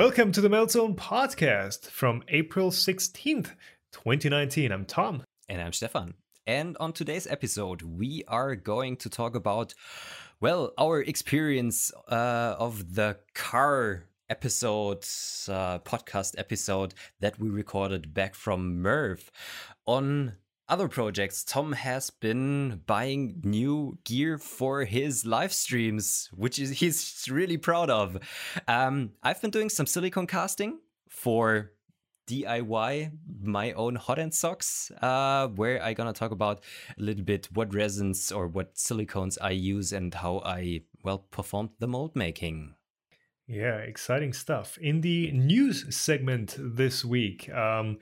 Welcome to the Meltzone podcast from April 16th, 2019. I'm Tom. And I'm Stefan. And on today's episode, we are going to talk about, well, our experience uh, of the car episode, uh, podcast episode that we recorded back from MRRF. On other projects, Tom has been buying new gear for his live streams, which is he's really proud of. Um, I've been doing some silicone casting for DIY my own hot end socks, uh, where I'm gonna talk about a little bit what resins or what silicones I use and how I well performed the mold making. Yeah, exciting stuff. In the news segment this week, um,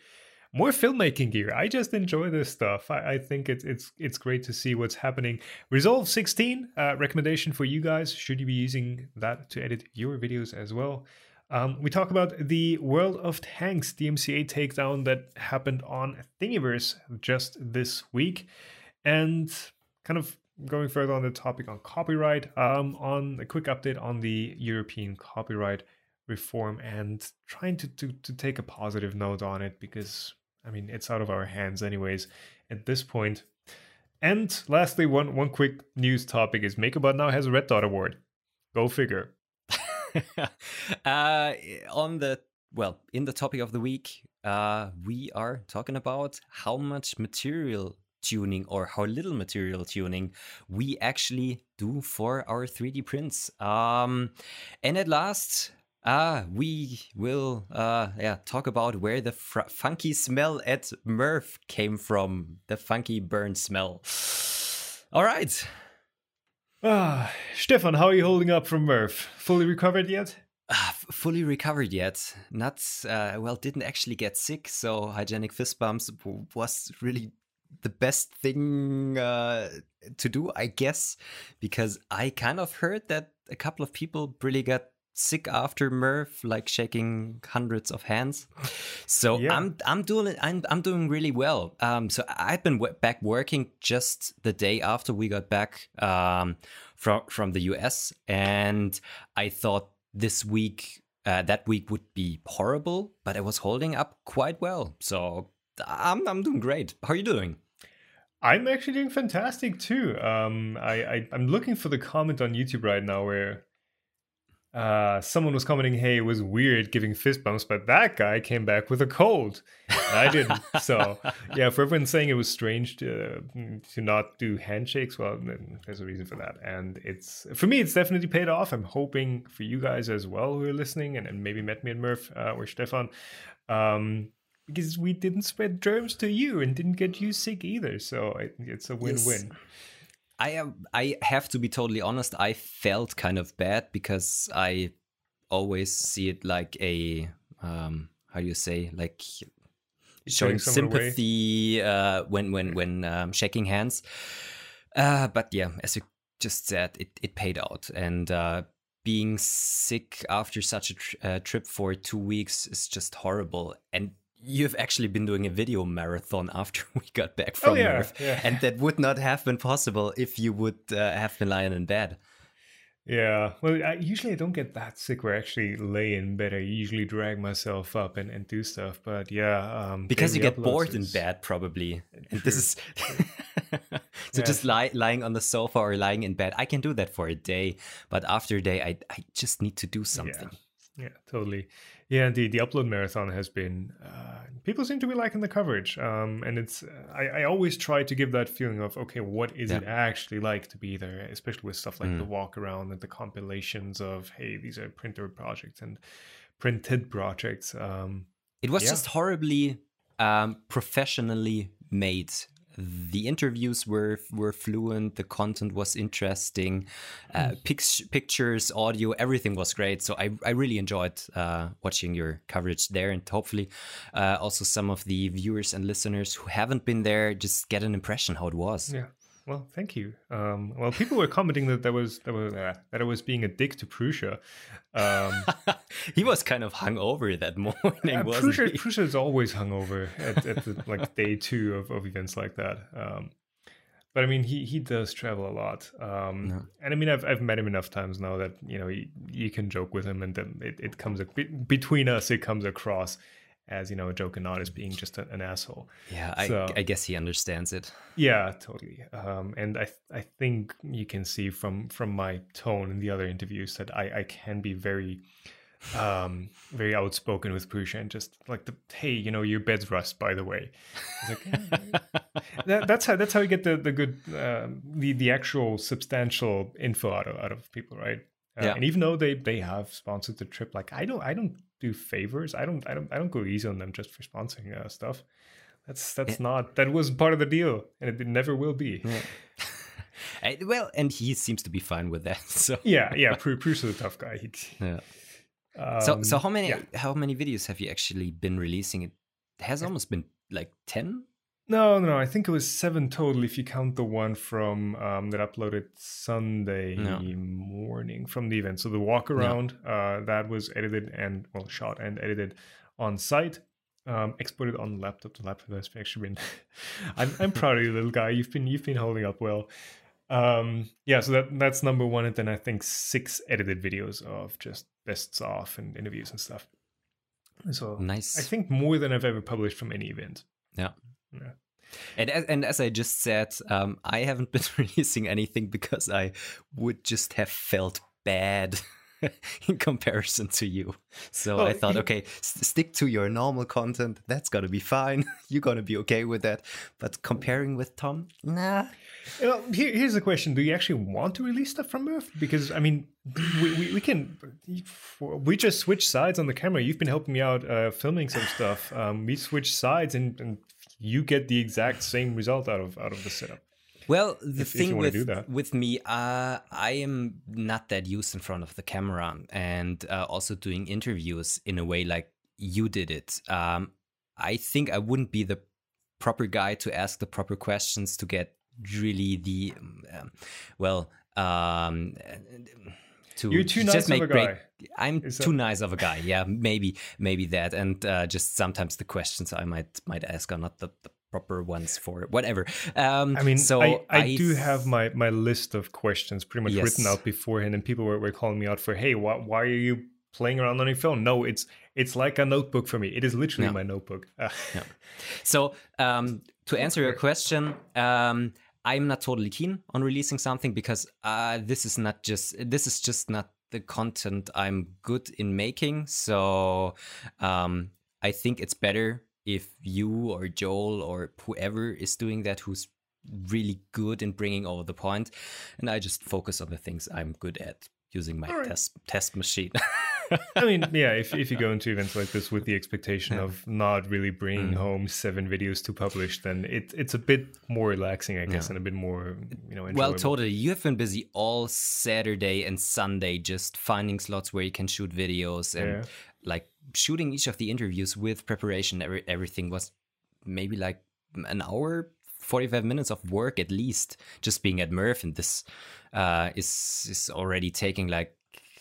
more filmmaking gear. I just enjoy this stuff. I, I, think it's it's it's great to see what's happening. Resolve 16 uh, recommendation for you guys. Should you be using that to edit your videos as well? Um, we talk about the World of Tanks DMCA takedown that happened on Thingiverse just this week, and kind of going further on the topic on copyright. Um, on a quick update on the European copyright reform and trying to, to to take a positive note on it because I mean, it's out of our hands, anyways, at this point. And lastly, one one quick news topic is MakerBot now has a Red Dot Award. Go figure. uh, on the well, in the topic of the week, uh, we are talking about how much material tuning or how little material tuning we actually do for our 3D prints. Um, and at last, Ah, we will uh, yeah talk about where the fr- funky smell at MRRF came from. The funky burn smell. All right. Ah, Stefan, how are you holding up from MRRF? Fully recovered yet? Uh, fully recovered yet. Not uh, well. Didn't actually get sick, so hygienic fist bumps was really the best thing uh, to do, I guess, because I kind of heard that a couple of people really got sick after MRRF, like shaking hundreds of hands. So yeah. I'm I'm doing I'm I'm doing really well. Um, so I've been w- back working just the day after we got back um, from from the US, and I thought this week uh, that week would be horrible, but I was holding up quite well. So I'm I'm doing great. How are you doing? I'm actually doing fantastic too. Um, I, I I'm looking for the comment on YouTube right now where uh, someone was commenting, "Hey, it was weird giving fist bumps, but that guy came back with a cold. I didn't." so, yeah, for everyone saying it was strange to to not do handshakes, well, there's a reason for that, and it's for me, it's definitely paid off. I'm hoping for you guys as well who are listening, and, and maybe met me at MRRF uh, or Stefan, um, because we didn't spread germs to you and didn't get you sick either. So it, it's a win-win. Yes. I am. I have to be totally honest. I felt kind of bad because I always see it like a um, how do you say like showing sympathy uh, when when when um, shaking hands. Uh, but yeah, as you just said, it it paid out, and uh, being sick after such a tr- uh, trip for two weeks is just horrible. And you've actually been doing a video marathon after we got back oh, from oh, yeah, yeah. and that would not have been possible if you would uh, have been lying in bed. Yeah, well, I, usually I don't get that sick where I actually lay in bed. I usually drag myself up and, and do stuff. But yeah, um, because you get bored is... in bed probably, and this is so yeah. just lie, lying on the sofa or lying in bed. I can do that for a day, but after a day, I I just need to do something. Yeah totally. Yeah, indeed. The upload marathon has been. Uh, people seem to be liking the coverage, um, and it's. I, I, always try to give that feeling of okay, what is yeah. it actually like to be there, especially with stuff like mm. the walk around and the compilations of hey, these are printer projects and printed projects. Um, it was yeah. just horribly um, professionally made the interviews were were fluent the content was interesting uh, mm. pictures audio everything was great. So i, I really enjoyed uh, watching your coverage there and hopefully uh, also some of the viewers and listeners who haven't been there just get an impression how it was. Yeah well, thank you. Um, well, people were commenting that there was that was uh, that I was being a dick to Prusa. Um, he was kind of hungover that morning, uh, wasn't Prusa, he? Prusa is always hungover at, at the, like day two of, of events like that. Um, but I mean, he he does travel a lot, um, No. and I mean, I've I've met him enough times now that you know you, you can joke with him, and then it, it comes ac- between us, it comes across as you know a joke and not as being just a, an asshole. Yeah, I, So- I guess he understands it. Yeah, totally. Um, and I I think you can see from from my tone in the other interviews that I I can be very um very outspoken with Prusa and just like the hey you know your bed's rust by the way like, that, that's how that's how you get the the good um, the the actual substantial info out of out of people right uh, Yeah. and even though they they have sponsored the trip like I don't I don't do favors I don't I don't I don't go easy on them just for sponsoring uh, stuff that's that's not that was part of the deal and it never will be Yeah. Well, and he seems to be fine with that. So yeah yeah Pru- Bruce is a tough guy yeah. so so um, how many yeah. how many videos have you actually been releasing? It has almost been like ten. No, no, I think it was seven total if you count the one from um, that uploaded Sunday No. morning from the event. So the walk around uh, that was edited and well shot and edited on site, um, exported on laptop. The laptop has actually been. I'm I'm proud of you, little guy. You've been you've been holding up well. Um, yeah, so that that's number one, and then I think six edited videos of just bests off and interviews and stuff. So Nice. I think more than I've ever published from any event. Yeah. Yeah. And as, and as I just said, um, I haven't been releasing anything because I would just have felt bad in comparison to you. So Well, I thought, okay, s- stick to your normal content. That's gonna be fine. You're gonna be okay with that. But comparing with Tom, nah. Well, here, here's the question: Do you actually want to release stuff from MRRF? Because I mean, we, we, we can we just switch sides on the camera. You've been helping me out uh, filming some stuff. Um, we switch sides, and, and you get the exact same result out of out of the setup. Well, the If- if thing do with with me, uh, I am not that used in front of the camera, and uh, also doing interviews in a way like you did it. Um, I think I wouldn't be the proper guy to ask the proper questions to get really the um, well. Um, to You're too just nice of make guy. I'm Is too that- nice of a guy. Yeah, maybe maybe that, and uh, just sometimes the questions I might might ask are not the, the proper ones for it. Whatever. Um, I mean, so I, I, do th- have my, my list of questions pretty much written out beforehand, and people were, were calling me out for, hey, why, why are you playing around on your phone? No, it's it's like a notebook for me. It is literally Yeah. my notebook. Yeah. So um, to answer your question, um, I'm not totally keen on releasing something because uh, this is not just this is just not the content I'm good in making. So um, I think it's better if you or Joel or whoever is doing that who's really good in bringing over the point, and I just focus on the things I'm good at using my right. test test machine. I mean, yeah, if, if you go into events like this with the expectation Yeah. of not really bringing Mm. home seven videos to publish, then it, it's a bit more relaxing, I guess, Yeah. and a bit more, you know, Well, enjoyable. totally. You have been busy all Saturday and Sunday just finding slots where you can shoot videos and Yeah. like shooting each of the interviews with preparation. Every, everything was maybe like an hour, 45 minutes of work at least, just being at MRRF. And this uh, is, is already taking like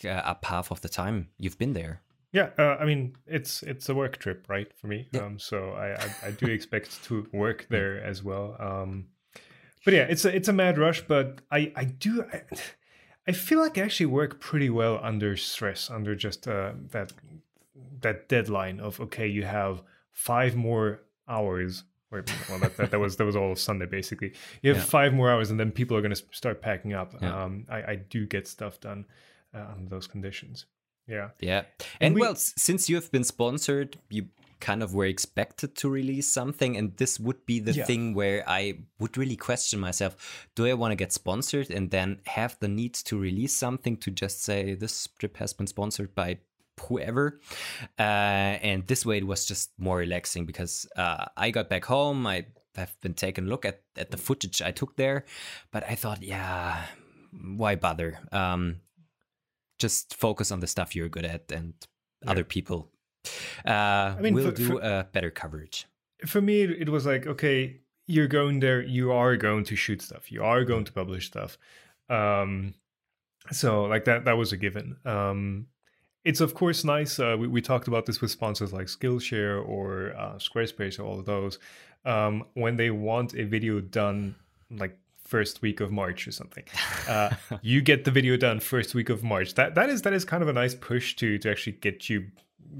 uh, up half of the time you've been there. Yeah, uh, I mean, it's it's a work trip, right, for me. Yeah. Um, so I, I, I do expect to work there as well. Um, but yeah, it's a it's a mad rush, but I I do I, I feel like I actually work pretty well under stress, under just uh, that that deadline of okay, you have five more hours. Or, well, that, that, that was that was all of Sunday basically. You have Yeah. five more hours, and then people are going to start packing up. Yeah. Um, I, I do get stuff done uh, under those conditions. Yeah. Yeah. And And, we- well, since you have been sponsored, you kind of were expected to release something. And this would be the Yeah. thing where I would really question myself do I want to get sponsored and then have the need to release something to just say this trip has been sponsored by whoever? Uh, and this way it was just more relaxing because uh, I got back home. I have been taking a look at, at the footage I took there, but I thought, yeah, why bother? Um, just focus on the stuff you're good at and other people. Uh, I mean, will for- do uh, better coverage. for me it, it was like okay you're going there you are going to shoot stuff you are going to publish stuff. Um so like that that was a given. Um it's of course nice uh, we, we talked about this with sponsors like skillshare or uh, squarespace or all of those. Um when they want a video done like first week of March or something. Uh, you get the video done first week of March. That that is that is kind of a nice push to to actually get you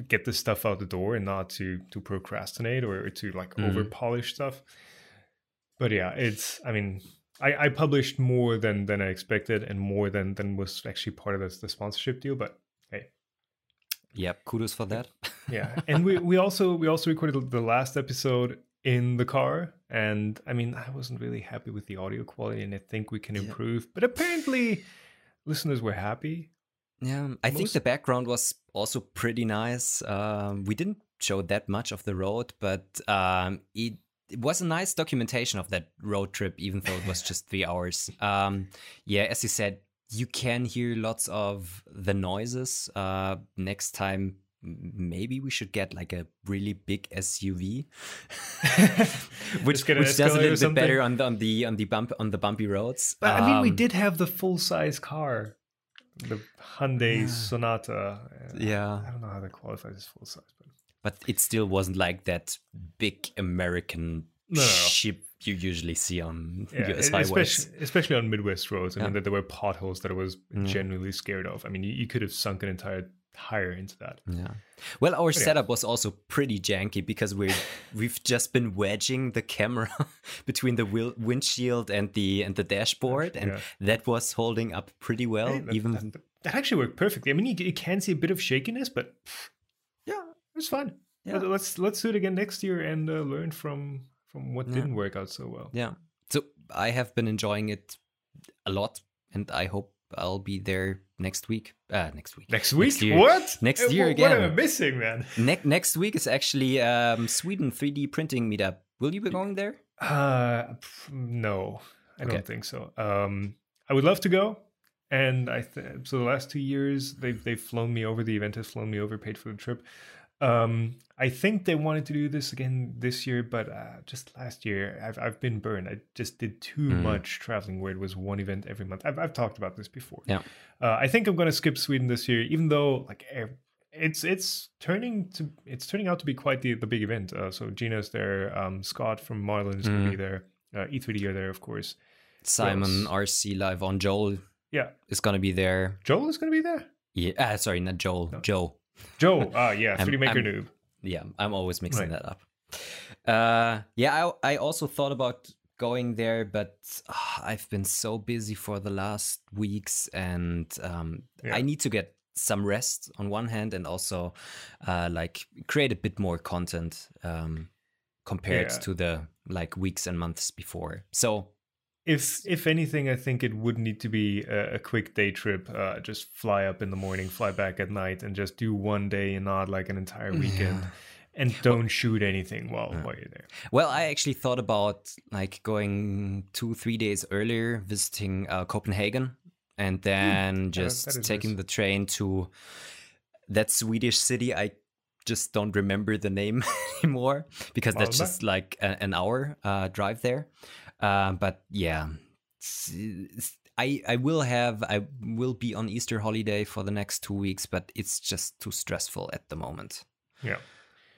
get the stuff out the door and not to to procrastinate or to like mm. over polish stuff. But yeah, it's I mean I, I published more than than I expected and more than than was actually part of the, the sponsorship deal. But hey, yep, kudos for that. yeah, and we we also we also recorded the last episode in the car, and I mean I wasn't really happy with the audio quality, and I think we can improve. Yeah. But apparently, listeners were happy. Yeah, I Most... think the background was also pretty nice. Um, we didn't show that much of the road, but um, it it was a nice documentation of that road trip, even though it was just three hours. Um, yeah, as you said, you can hear lots of the noises. Uh, next time, maybe we should get like a really big SUV, which, which does a little bit better on the on the on the bump on the bumpy roads. But um, I mean, we um, did have the full size car, the Hyundai yeah. Sonata. Yeah, I don't know how that qualifies as full size, but but it still wasn't like that big American no, no, no. ship you usually see on yeah, US highways, especially, especially, on Midwest roads. I yeah. mean, that there were potholes that I was mm. genuinely scared of. I mean, you, you, could have sunk an entire tire into that. Yeah. Well, our but setup yeah. was also pretty janky because we we've just been wedging the camera between the wheel, windshield and the and the dashboard, and that was holding up pretty well. Hey, that, even that, that, actually worked perfectly. I mean, you, you can see a bit of shakiness, but yeah, it was fine. Yeah. Let's let's do it again next year and uh, learn from from what yeah. didn't work out so well. Yeah. So I have been enjoying it a lot, and I hope I'll be there next week. Uh, next week. Next week? Next year. What? Next year again. What am I missing, man? Ne- next week is actually um, Sweden 3D printing meetup. Will you be going there? Uh, no, I okay. don't think so. Um, I would love to go, and I th- so the last two years they've they've flown me over. The event has flown me over, paid for the trip. Um, I think they wanted to do this again this year, but uh, just last year I've I've been burned. I just did too mm. much traveling where it was one event every month. I've I've talked about this before. Yeah. Uh, I think I'm gonna skip Sweden this year, even though like it's it's turning to it's turning out to be quite the the big event. Uh, so Gina's there, um, Scott from Marlin is mm. gonna be mm. there, uh, E3D are there of course. Simon RCLifeOn Joel. Yeah, is gonna be there. Joel is gonna be there. Yeah, uh, sorry, not Joel. No. Joe. Joe, ah, uh, yeah, 3D Maker I'm, noob. Yeah, I'm always mixing right. that up. Uh, yeah, I, I also thought about going there, but uh, I've been so busy for the last weeks, and um, yeah. I need to get some rest on one hand, and also uh, like create a bit more content um, compared yeah. to the like weeks and months before. So if if anything, I think it would need to be a, a quick day trip. Uh, just fly up in the morning, fly back at night, and just do one day and not like an entire weekend. Yeah. And don't well, shoot anything while yeah. while you're there. Well, I actually thought about like going two three days earlier, visiting uh, Copenhagen, and hmm. then mm, just taking nice. the train to that Swedish city. I just don't remember the name anymore because that's just like a, an hour uh, drive there. Uh, but yeah, I I will have I will be on Easter holiday for the next two weeks, but it's just too stressful at the moment. Yeah,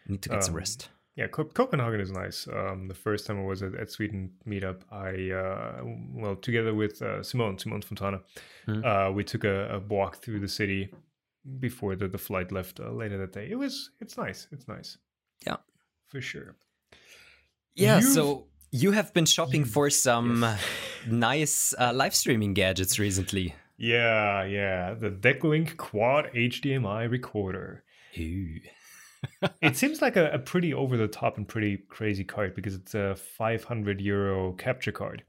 need to get um, some rest. Yeah, Copenhagen is nice. Um, the first time I was at, at Sweden meetup, I uh, well together with uh, Simone Simone Fontana, mm-hmm. uh, we took a, a, walk through the city before the, the flight left uh, later that day. It was it's nice. It's nice. Yeah, for sure. Yeah. You've, so you have been shopping for some yes. nice uh, live streaming gadgets recently. Yeah, yeah. The Decklink Quad HDMI recorder. it seems like a, a pretty over the top and pretty crazy card because it's a 500 euro capture card.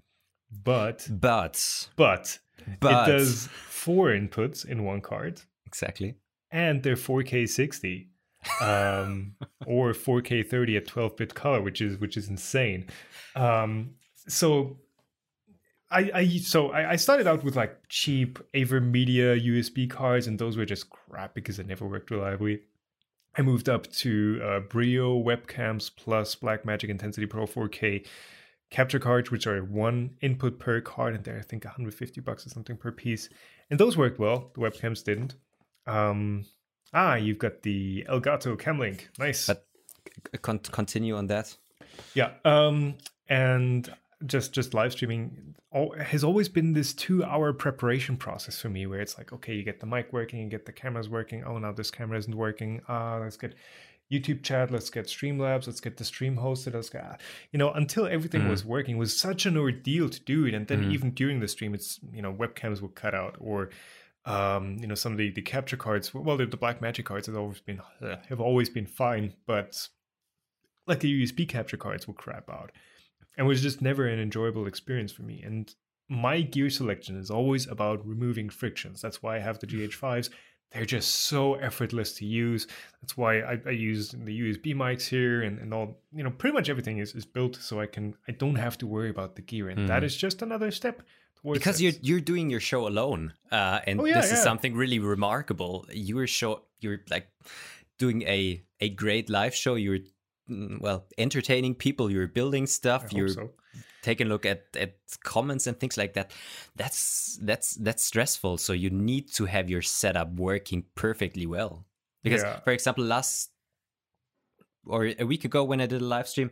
But, but, but, but, it does four inputs in one card. Exactly. And they're 4K 60 um, or 4K 30 at 12-bit color, which is which is insane. Um, so I, I so I, I started out with like cheap AverMedia USB cards, and those were just crap because they never worked reliably. I moved up to uh, Brio webcams plus Blackmagic Intensity Pro 4K capture cards, which are one input per card, and they're I think 150 bucks or something per piece. And those worked well. The webcams didn't. Um, Ah, you've got the Elgato Camlink. Nice. But con- continue on that. Yeah. Um, and just just live streaming has always been this two hour preparation process for me where it's like okay you get the mic working you get the cameras working oh now this camera isn't working uh let's get youtube chat let's get streamlabs let's get the stream hosted let's get you know until everything mm. was working was such an ordeal to do it and then mm. even during the stream it's you know webcams were cut out or um you know some of the the capture cards well the, the black magic cards have always been uh, have always been fine but like the usb capture cards will crap out and was just never an enjoyable experience for me. And my gear selection is always about removing frictions. That's why I have the GH5s. They're just so effortless to use. That's why I, I use the USB mics here and, and all, you know, pretty much everything is, is built so I can, I don't have to worry about the gear. And mm. that is just another step because you're you're doing your show alone, uh, and oh, yeah, this yeah. is something really remarkable. You're show you're like doing a a great live show. You're Mm, well entertaining people you're building stuff you're so. taking a look at at comments and things like that that's that's that's stressful so you need to have your setup working perfectly well because yeah. for example last or a week ago when i did a live stream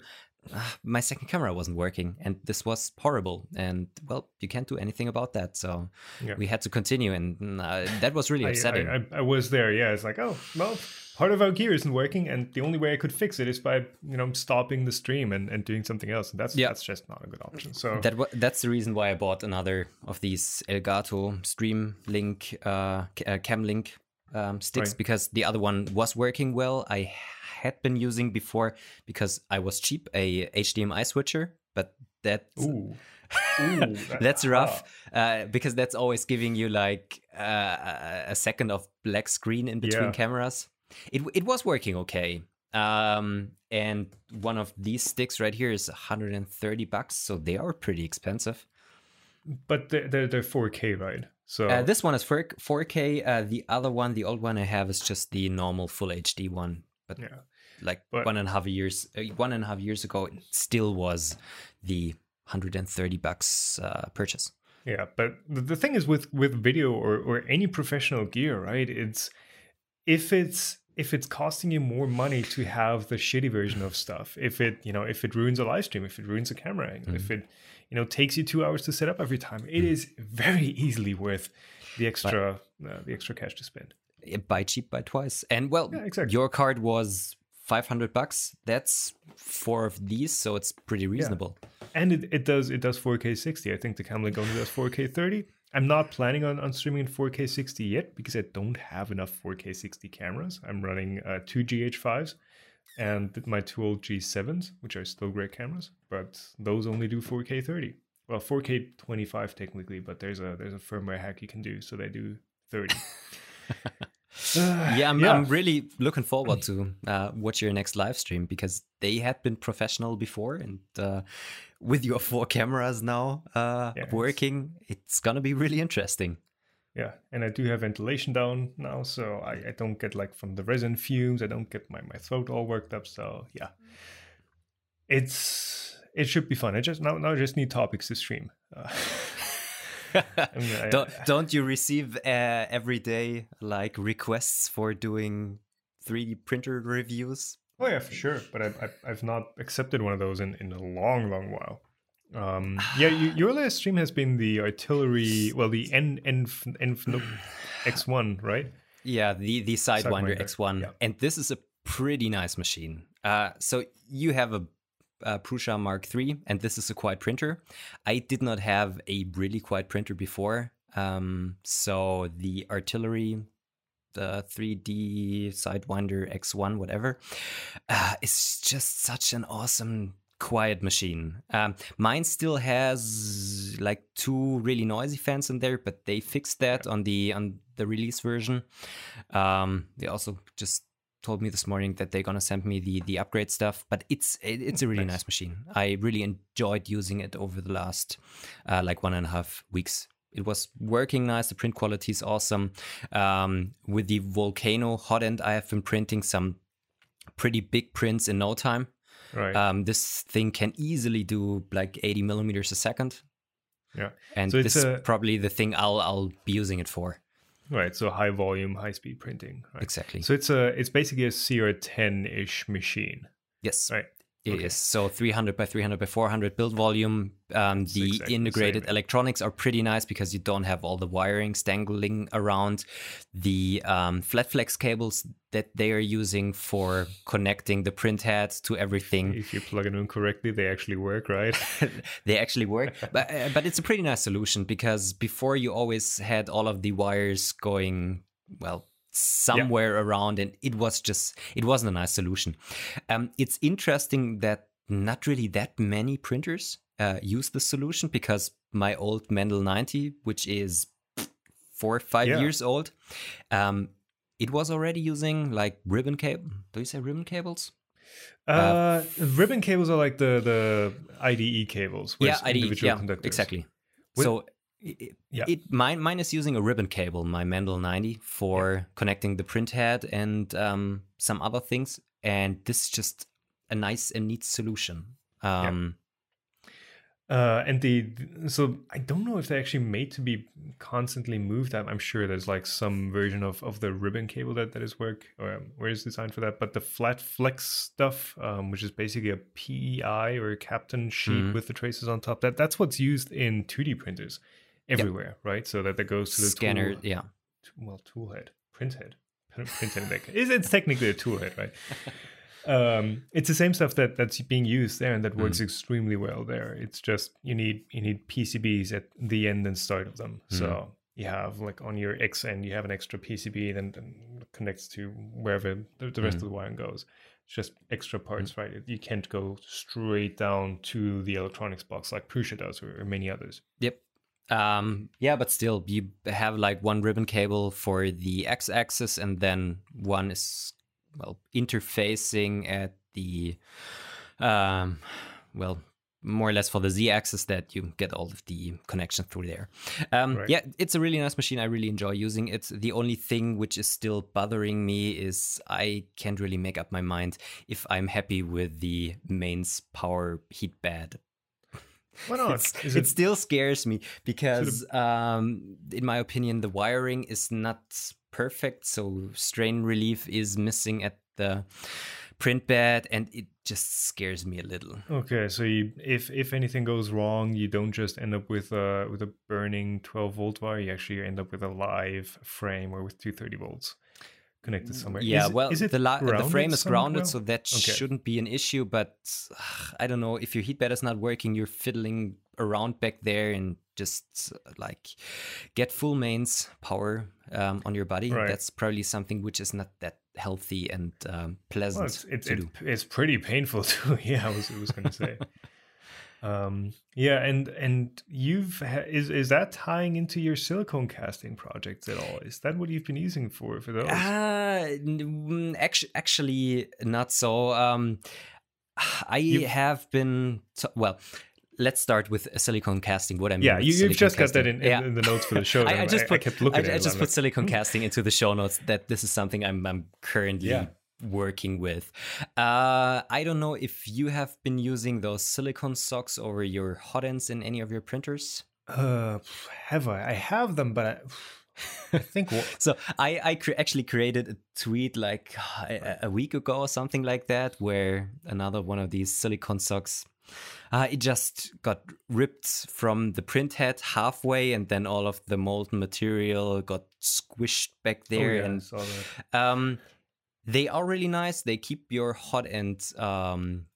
uh, my second camera wasn't working and this was horrible and well you can't do anything about that so yeah. we had to continue and uh, that was really upsetting I, I, I, was there yeah it's like oh well part of our gear isn't working and the only way i could fix it is by you know stopping the stream and, and doing something else and that's yeah. that's just not a good option so that that's the reason why i bought another of these elgato stream link uh, uh cam link um, sticks right. because the other one was working well i had been using before because i was cheap a hdmi switcher but that Ooh. Ooh, that's rough uh, because that's always giving you like uh, a second of black screen in between yeah. cameras it it was working okay. Um, and one of these sticks right here is 130 bucks, so they are pretty expensive. But they're they're, they're 4K, right? So uh, this one is 4 4K. Uh, the other one, the old one I have, is just the normal full HD one. But yeah, like but, one and a half years, uh, one and a half years ago, it still was the 130 bucks uh, purchase. Yeah, but the thing is with with video or or any professional gear, right? It's if it's if it's costing you more money to have the shitty version of stuff if it you know if it ruins a live stream if it ruins a camera angle mm. if it you know takes you two hours to set up every time it mm. is very easily worth the extra uh, the extra cash to spend buy cheap buy twice and well yeah, exactly. your card was 500 bucks that's four of these so it's pretty reasonable yeah. and it, it does it does 4k 60 i think the Camlink only does 4k 30 I'm not planning on, on streaming in 4K 60 yet because I don't have enough 4K 60 cameras. I'm running uh, two GH5s and my two old G7s, which are still great cameras, but those only do 4K 30. Well, 4K 25 technically, but there's a there's a firmware hack you can do, so they do 30. yeah, I'm, yeah, I'm, really looking forward to uh, watch your next live stream because they had been professional before, and uh, with your four cameras now uh, yeah, working, it's... it's... gonna be really interesting. Yeah, and I do have ventilation down now, so I, I don't get like from the resin fumes. I don't get my, my throat all worked up. So yeah, it's it should be fun. I just now now I just need topics to stream. Uh, don't don't you receive uh, every day like requests for doing 3D printer reviews? Oh yeah, for sure. But I've I've not accepted one of those in, in a long, long while. Um, yeah, you, your last stream has been the artillery. Well, the N N N X one, right? Yeah, the the Sidewinder, X one, yeah. and this is a pretty nice machine. Uh, so you have a, a Prusa Mark III, and this is a quad printer. I did not have a really quiet printer before, um, so the artillery the 3D Sidewinder X1, whatever. Uh, it's just such an awesome quiet machine. Um, mine still has like two really noisy fans in there, but they fixed that on the on the release version. Um, they also just told me this morning that they're gonna send me the the upgrade stuff. But it's it, it's a really nice. nice. machine. I really enjoyed using it over the last uh, like one and a half weeks it was working nice. The print quality is awesome. Um, with the Volcano hot end, I have been printing some pretty big prints in no time. Right. Um, this thing can easily do like 80 millimeters a second. Yeah. And so this a... is probably the thing I'll I'll be using it for. Right. So high volume, high speed printing. Right? Exactly. So it's a it's basically a CR10 ish machine. Yes. Right. It okay. is. So 300 by 300 by 400 build volume. Um, the exactly integrated the electronics are pretty nice because you don't have all the wiring dangling around. The um, flat flex cables that they are using for connecting the print heads to everything. If you plug it in correctly, they actually work, right? they actually work, but uh, but it's a pretty nice solution because before you always had all of the wires going well somewhere yeah. around and it was just it wasn't a nice solution um, it's interesting that not really that many printers uh, use the solution because my old mendel 90 which is four or five yeah. years old um, it was already using like ribbon cable do you say ribbon cables uh, uh, ribbon cables are like the the IDE cables. Yeah, IDE. Yeah, conductors. exactly. With, so it, yeah. it mine mine is using a ribbon cable, my Mendel 90 for yeah. connecting the print head and um, some other things, and this is just a nice and neat solution. Um, yeah. Uh, and the so I don't know if they're actually made to be constantly moved. I'm, I'm sure there's like some version of, of the ribbon cable that that is work or um, where is designed for that. But the flat flex stuff, um, which is basically a PEI or a Kapton sheet mm-hmm. with the traces on top, that that's what's used in 2D printers everywhere, right? So that that goes to the scanner. Tool, yeah. Well, tool head, print head, print head. it's technically a tool head, right? um, it's the same stuff that that's being used there and that works mm. extremely well there. It's just you need you need PCBs at the end and start of them. Mm. So you have like on your X end you have an extra PCB that then connects to wherever the, the rest mm. of the wiring goes. It's just extra parts, mm. right? You can't go straight down to the electronics box like Prusa does or, or many others. Yep. Um, yeah, but still, you have like one ribbon cable for the x-axis, and then one is well interfacing at the um, well more or less for the z-axis that you get all of the connections through there. Um, right. yeah it's a really nice machine. I really enjoy using it. The only thing which is still bothering me is i can't really make up my mind if i'm happy with the mains power heat bed why not? It, it, still scares me because, um, in my opinion, the wiring is not perfect. So strain relief is missing at the print bed, and it just scares me a little. Okay, so you, if if anything goes wrong, you don't just end up with a with a burning 12 volt wire. You actually end up with a live frame or with 230 volts connected somewhere. Yeah, is, well, is the, la- the frame is grounded, so that okay. shouldn't be an issue. But uh, I don't know if your heat bed is not working, you're fiddling around back there and just uh, like get full mains power um, on your body. Right. That's probably something which is not that healthy and um, pleasant. Well, it's, it's, it, it's, pretty painful too. yeah, I was, I was going to say. um yeah and and you've ha- is is that tying into your silicone casting projects at all is that what you've been using for for those uh actually actually not so um i you, have been to, well let's start with silicone casting. What I mean, yeah, you, have just casting. got that in, in, yeah. in, the notes for the show. I, I, just put, I, kept looking. I, I just put silicone casting into the show notes. That this is something I'm, I'm currently yeah working with. Uh, I don't know if you have been using those silicone socks over your hot ends in any of your printers. Uh, have I? I have them, but I. I think so. I I cre- actually created a tweet like a, a, week ago or something like that, where another one of these silicone socks, uh, it just got ripped from the print head halfway, and then all of the molten material got squished back oh, there, oh, yeah, and um, they are really nice. They keep your hot end um,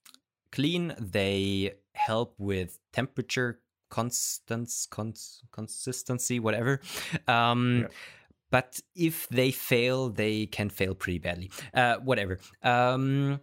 clean. They help with temperature constance, cons- consistency, whatever. Um, yeah. But if they fail, they can fail pretty badly. Uh, whatever. Um,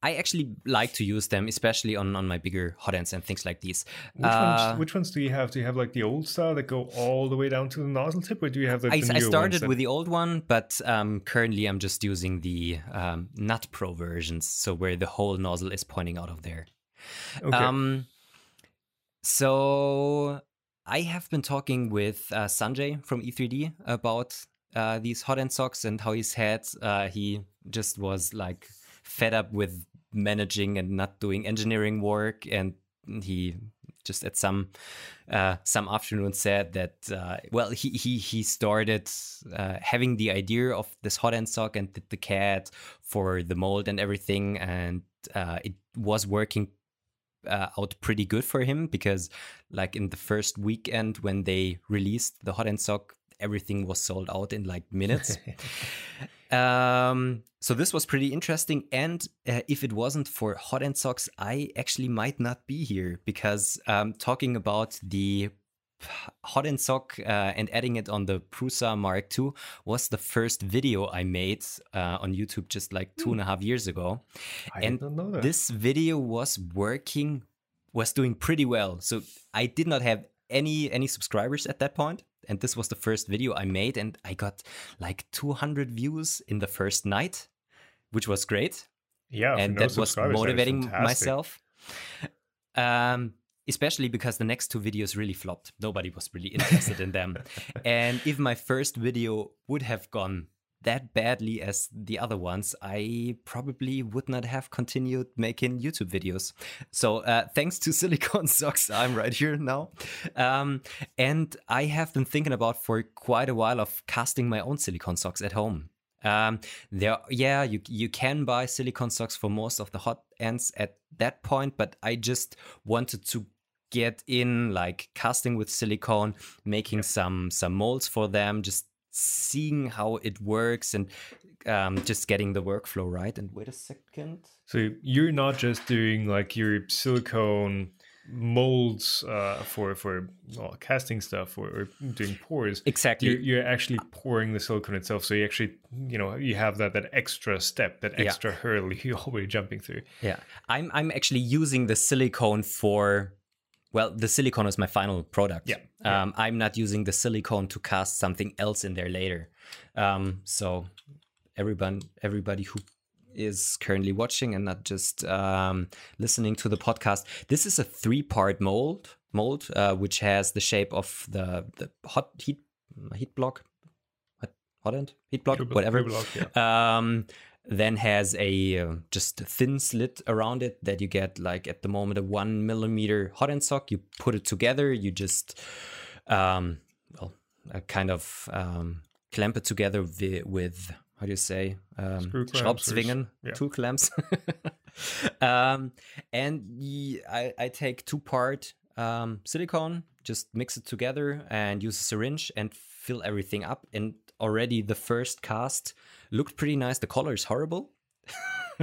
I actually like to use them, especially on, on my bigger hot ends and things like these. Which, uh, ones, which ones do you have? Do you have like the old style that go all the way down to the nozzle tip, or do you have the, I, the I started with the old one, but um, currently I'm just using the um, Nut Pro versions, so where the whole nozzle is pointing out of there. Okay. Um, so I have been talking with uh, Sanjay from E3D about uh, these hot end socks and how he's had uh, he just was like fed up with managing and not doing engineering work and he just at some uh, some afternoon said that uh, well he he he started uh, having the idea of this hot end sock and did the CAD for the mold and everything and uh, it was working uh, out pretty good for him because, like in the first weekend when they released the Hot End Sock, everything was sold out in like minutes. um, so this was pretty interesting. And uh, if it wasn't for Hot End Socks, I actually might not be here because um, talking about the hot end sock uh, and adding it on the Prusa Mark II was the first video I made uh, on YouTube just like two and a half years ago. I and did not know that. this video was working, was doing pretty well. So I did not have any any subscribers at that point, and this was the first video I made, and I got like 200 views in the first night, which was great yeah, and no that was that motivating fantastic. myself. Um, especially because the next two videos really flopped. Nobody was really interested in them. And if my first video would have gone that badly as the other ones, I probably would not have continued making YouTube videos. So uh, thanks to Silicon Socks, I'm right here now. Um, and I have been thinking about for quite a while of casting my own silicone socks at home. Um, there, yeah, you you can buy silicone socks for most of the hot ends at that point, but I just wanted to get in like casting with silicone, making some some molds for them, just seeing how it works and um, just getting the workflow right. And wait a second. So you're not just doing like your silicone molds uh, for for well, casting stuff or, or doing pours. Exactly. You're, you're actually pouring the silicone itself. So you actually, you know, you have that that extra step, that Yeah. extra hurdle you're always jumping through. Yeah, I'm I'm actually using the silicone for. Well, the silicone is my final product. Yeah, Um, I'm not using the silicone to cast something else in there later. Um, so everyone, everybody who is currently watching and not just um, listening to the podcast, this is a three-part mold, mold uh, which has the shape of the the hot heat heat block, hot, hot end heat block, Heat whatever heat block, yeah. Then has a uh, just a thin slit around it that you get like at the moment a one millimeter hot end sock. You put it together. You just um, well, uh, kind of um, clamp it together with, with how do you say um, Screw Schraubzwingen, yeah. two clamps. um, and y- I, I take two part um, silicone, just mix it together and use a syringe and fill everything up. And already the first cast looked pretty nice. The color is horrible.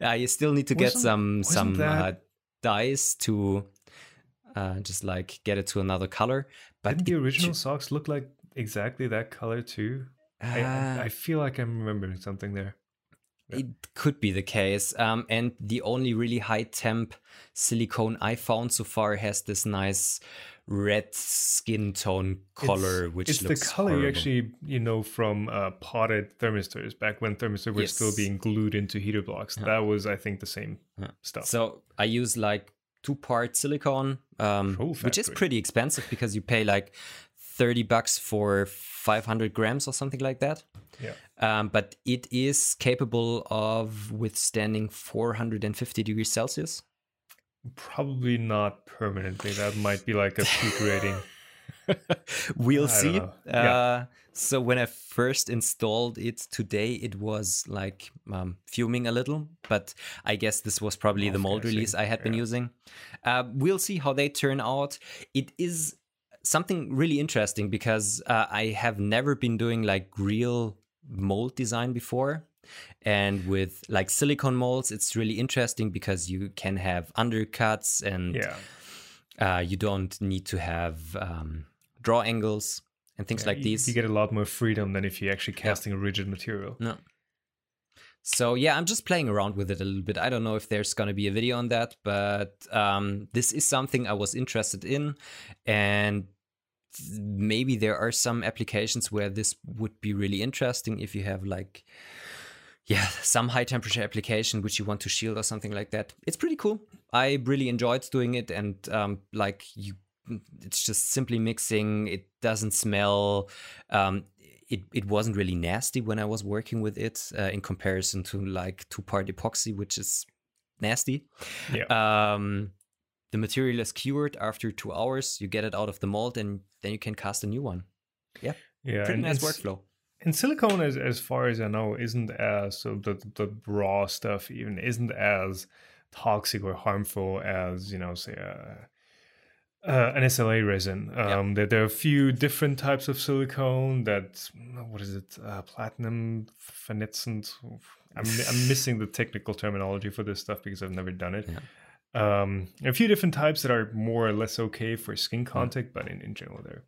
uh, you still need to get Wasn't- some wasn't some uh, dyes to uh, just like get it to another color. But Didn't the original ju- socks look like exactly that color too? I, I, I feel like I'm remembering something there. It could be the case. Um, and the only really high temp silicone I found so far has this nice red skin tone color, it's, which it's looks the color you actually you know from uh, potted thermistors back when thermistors were still being glued into heater blocks. That was, I think, the same Yeah. stuff. So I use like two part silicone, um, which is pretty expensive because you pay like 30 bucks for 500 grams or something like that. yeah, Um, but it is capable of withstanding 450 degrees Celsius. Probably not permanently. That might be like a peak rating. we'll I see. know. Yeah. Uh, so when I first installed it today, it was like um, fuming a little, but I guess this was probably the mold release I had been using. Uh, we'll see how they turn out. It is something really interesting because uh, I have never been doing like real mold design before. And with like silicone molds, it's really interesting because you can have undercuts and Yeah, uh, you don't need to have um, draw angles and things Yeah, like you, these. You get a lot more freedom than if you're actually casting a rigid material. no. So yeah, I'm just playing around with it a little bit. I don't know if there's gonna be a video on that, but um, this is something I was interested in, and maybe there are some applications where this would be really interesting if you have like yeah some high temperature application which you want to shield or something like that. It's pretty cool. I really enjoyed doing it and um, like you it's just simply mixing. It doesn't smell um, it, it wasn't really nasty when i was working with it uh, in comparison to like two part epoxy which is nasty. Yeah, um, the material is cured. After two hours you get it out of the mold and then you can cast a new one. Yeah. Yeah. pretty nice workflow and silicone, as as far as I know, isn't as so the the raw stuff even isn't as toxic or harmful as you know, say a uh, an SLA resin. Um, yep. there, there, are a few different types of silicone that, what is it, uh, platinum phenitsant. I'm, I'm missing the technical terminology for this stuff because I've never done it. Yeah. Um, a few different types that are more or less okay for skin contact, mm. but in, in general, they're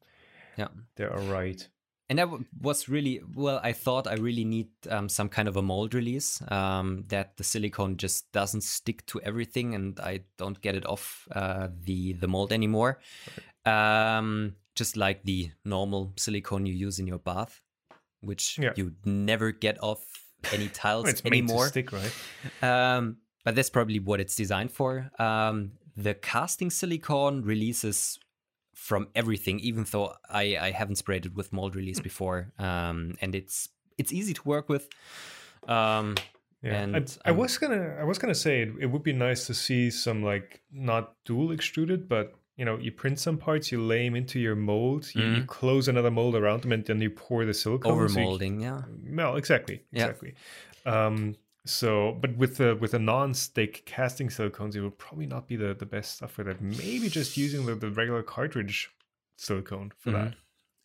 yeah they're all right and that was really well i thought i really need um, some kind of a mold release um, that the silicone just doesn't stick to everything and i don't get it off uh, the the mold anymore. Um, just like the normal silicone you use in your bath which yeah. you never get off any tiles it's anymore. stick right? Um, but that's probably what it's designed for. Um, the casting silicone releases from everything, even though I, I haven't sprayed it with mold release hmm. before. Um, and it's it's easy to work with. Um, yeah, and I, I, was gonna I was gonna say it, it would be nice to see some like not dual extruded, but you know you print some parts, you lay them into your mold, you, mm-hmm. you close another mold around them, and then you pour the silicone. Over molding, so yeah. Well, exactly, exactly. Yeah. Um, so, but with the with a non-stick casting silicones, it would probably not be the, the best stuff for that. Maybe just using the, the regular cartridge silicone for mm-hmm. that.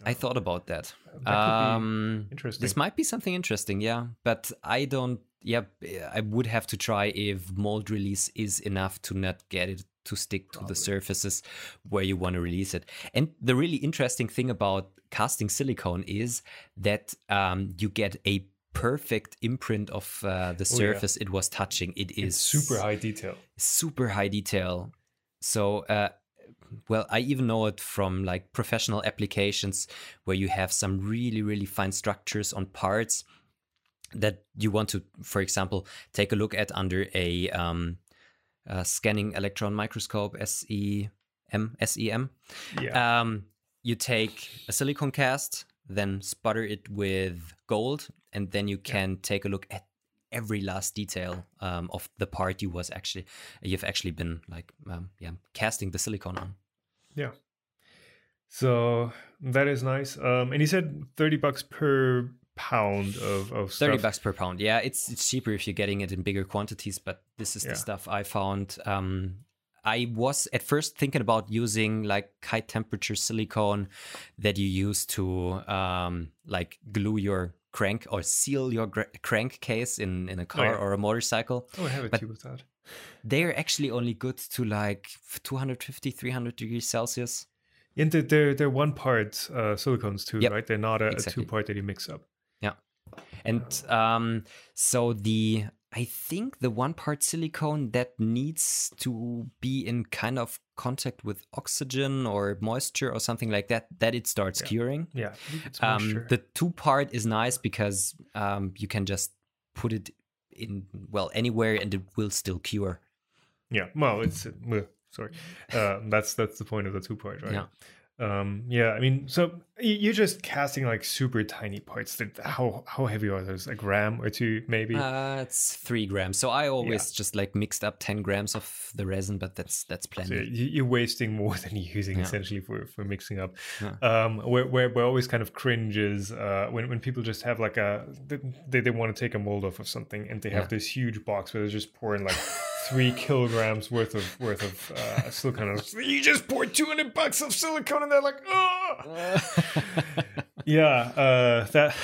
I thought about that. that um, interesting. This might be something interesting, yeah. But I don't. Yeah, I would have to try if mold release is enough to not get it to stick to the surfaces where you want to release it. And the really interesting thing about casting silicone is that um, you get a perfect imprint of uh, the surface oh, yeah. it was touching. It is it's super high detail. Super high detail. So, uh, well, I even know it from like professional applications where you have some really, really fine structures on parts that you want to, for example, take a look at under a, um, a scanning electron microscope, SEM, SEM. Yeah. Um, you take a silicon cast, then sputter it with gold, and then you can yeah. take a look at every last detail um, of the part you was actually you've actually been like um, yeah casting the silicone on. Yeah. So that is nice. Um, and he said thirty bucks per pound of, of stuff. 30 bucks per pound yeah it's it's cheaper if you're getting it in bigger quantities but this is yeah. the stuff i found um I was at first thinking about using like high temperature silicone that you use to um, like glue your crank or seal your crankcase in, in a car oh, yeah. or a motorcycle. Oh, I have a but tube of that. They're actually only good to like 250, 300 degrees Celsius. And they're, they're one part uh, silicones too, yep. right? They're not a, exactly. a two part that you mix up. Yeah. And um, so the I think the one part silicone that needs to be in kind of contact with oxygen or moisture or something like that, that it starts yeah. curing. Yeah. Um, the two part is nice because um, you can just put it in, well, anywhere and it will still cure. Yeah. Well, it's, uh, sorry. Uh, that's, that's the point of the two part, right? Yeah. Um, yeah, I mean, so you're just casting like super tiny parts. How how heavy are those? A gram or two, maybe? Uh, it's three grams. So I always yeah. just like mixed up ten grams of the resin, but that's that's plenty. So you're wasting more than you're using yeah. essentially for, for mixing up. Yeah. Um, where, where where always kind of cringes uh, when when people just have like a they they want to take a mold off of something and they have this huge box where they're just pouring like three kilograms worth of worth of uh, silicone. You just poured two hundred bucks of silicone, and they're like, oh, yeah. Uh, that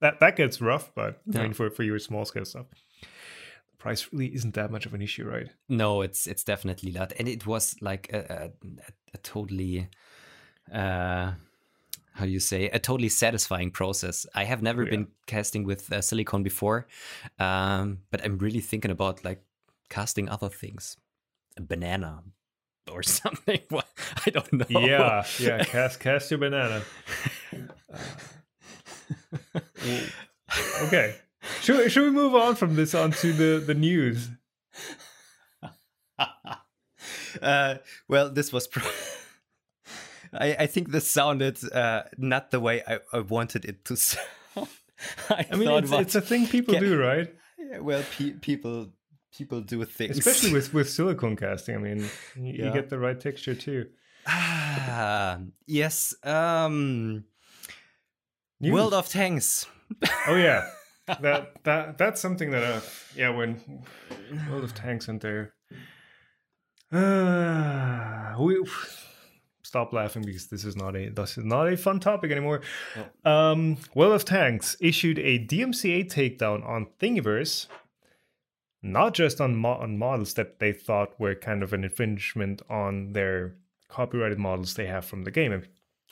that that gets rough, but yeah. I mean, for for your small scale stuff, the price really isn't that much of an issue, right? No, it's it's definitely not, and it was like a, a, a totally. Uh, how do you say a totally satisfying process i have never oh, yeah. been casting with uh, silicone before um, but i'm really thinking about like casting other things, a banana or something. I don't know. Yeah, yeah. Cast cast your banana. okay. Should we, should we move on from this onto the the news? uh, well, this was. Pro- I, I think this sounded uh, not the way I, I wanted it to sound. I, I mean, it's, it's, a thing people do, right? Yeah, well, pe- people people do with things, especially with with silicone casting. I mean, you, yeah. you get the right texture too. Ah, yes. Um, News. World of Tanks. oh yeah, that that that's something that uh yeah when World of Tanks and there. Uh, we stop laughing because this is not a this is not a fun topic anymore. Um, World of Tanks issued a DMCA takedown on Thingiverse, not just on mo- on models that they thought were kind of an infringement on their copyrighted models they have from the game.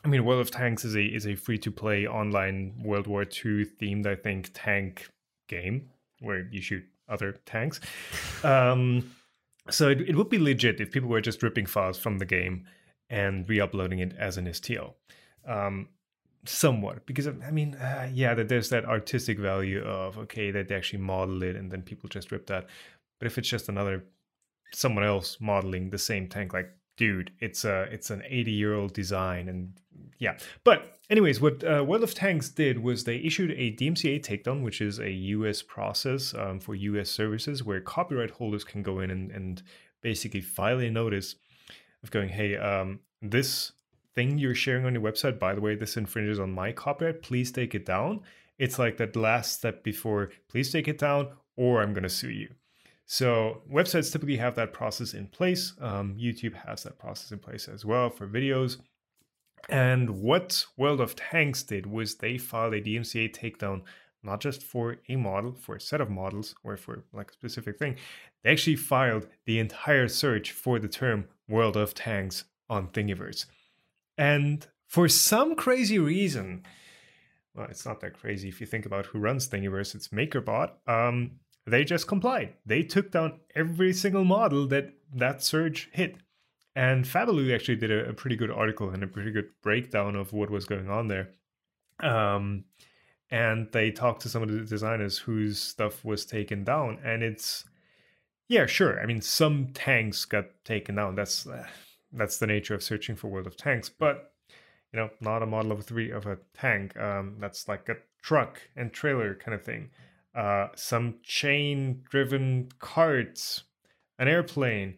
I mean, World of Tanks is a is a free to play online World War II themed, I think, tank game where you shoot other tanks. Um, so it, it would be legit if people were just ripping files from the game and re-uploading it as an STL. Um, somewhat because I mean, uh, yeah, that there's that artistic value of okay that they actually model it and then people just rip that. But if it's just another someone else modeling the same tank, like dude, it's a it's an 80 year old design and yeah. But anyways, what uh, World of Tanks did was they issued a DMCA takedown, which is a US process um, for US services where copyright holders can go in and, and basically file a notice of going, hey, um, this thing you're sharing on your website, by the way, this infringes on my copyright. Please take it down. It's like that last step before, please take it down, or I'm going to sue you. So websites typically have that process in place. Um, YouTube has that process in place as well for videos. And what World of Tanks did was they filed a DMCA takedown, not just for a model, for a set of models, or for like a specific thing. They actually filed the entire search for the term World of Tanks on Thingiverse. And for some crazy reason, well, it's not that crazy if you think about who runs Thingiverse, it's MakerBot. Um, they just complied. They took down every single model that that surge hit. And Fabbaloo actually did a, a, pretty good article and a pretty good breakdown of what was going on there. Um, and they talked to some of the designers whose stuff was taken down. And it's, yeah, sure. I mean, some tanks got taken down. That's uh, that's the nature of searching for World of Tanks. But you know, not a model of a three of a tank. Um, that's like a truck and trailer kind of thing. Uh, some chain-driven carts, an airplane,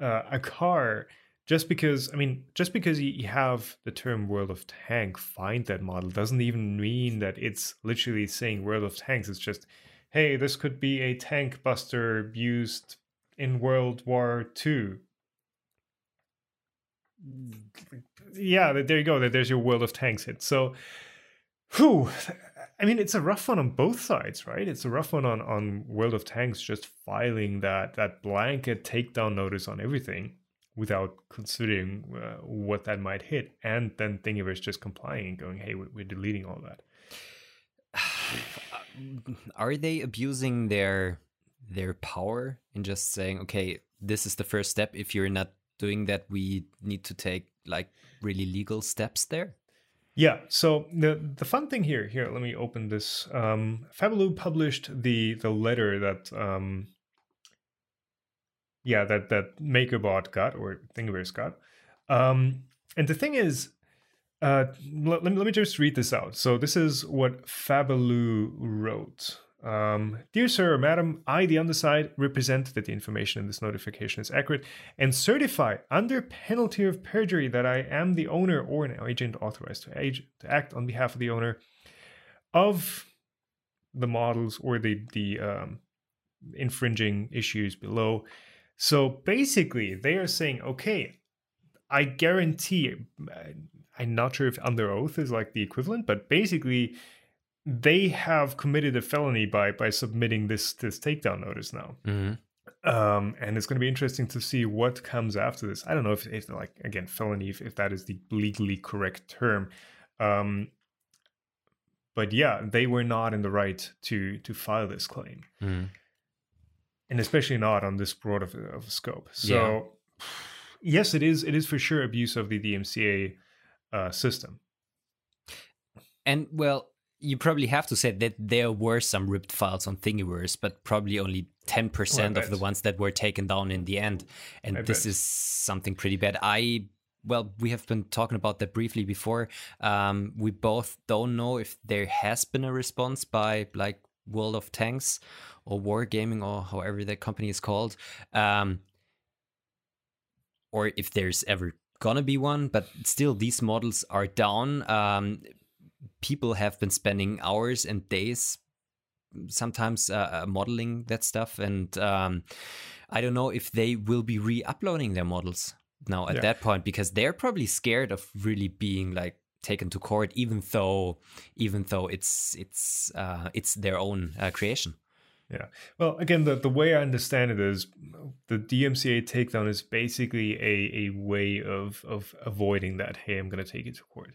uh, a car just because i mean just because you have the term world of tank find that model doesn't even mean that it's literally saying world of tanks it's just hey this could be a tank buster used in world war ii yeah there you go there's your world of tanks hit. So whew, i mean it's a rough one on both sides right? It's a rough one on on world of tanks just filing that that blanket takedown notice on everything without considering uh, what that might hit. And then thingiverse just complying and going hey we're deleting all that. Are they abusing their their power and just saying okay this is the first step. If you're not doing that we need to take like really legal steps there yeah so the the fun thing here here let me open this um Fabbaloo published the the letter that um yeah that that MakerBot got or Thingiverse got. Um, and the thing is, uh, let, let, me just read this out. So this is what Fabbaloo wrote. Um, Dear sir or madam, I, the undersigned, represent that the information in this notification is accurate and certify under penalty of perjury that I am the owner or an agent authorized to, age, to act on behalf of the owner of the models or the, the um, infringing issues below. So basically, they are saying, okay, I guarantee, I'm not sure if under oath is like the equivalent, but basically, they have committed a felony by by submitting this this takedown notice now. Mm-hmm. Um, and it's going to be interesting to see what comes after this. I don't know if, if like again felony, if, if that is the legally correct term. Um, but yeah, they were not in the right to to file this claim. Mm and especially not on this broad of, of scope. So, yeah. yes, it is. It is for sure abuse of the DMCA uh, system. And well, you probably have to say that there were some ripped files on Thingiverse, but probably only ten percent of the ones that were taken down in the end. And I this bet. is something pretty bad. I well, we have been talking about that briefly before. Um, we both don't know if there has been a response by like World of Tanks or Wargaming or however that company is called, um, or if there's ever gonna be one. But still, these models are down. Um, people have been spending hours and days sometimes uh, uh, modeling that stuff and um, i don't know if they will be re-uploading their models now at yeah. that point because they're probably scared of really being like taken to court even though even though it's it's uh, it's their own uh, creation yeah. Well, again, the, the way I understand it is the DMCA takedown is basically a, a way of of avoiding that. Hey, I'm going to take it to court.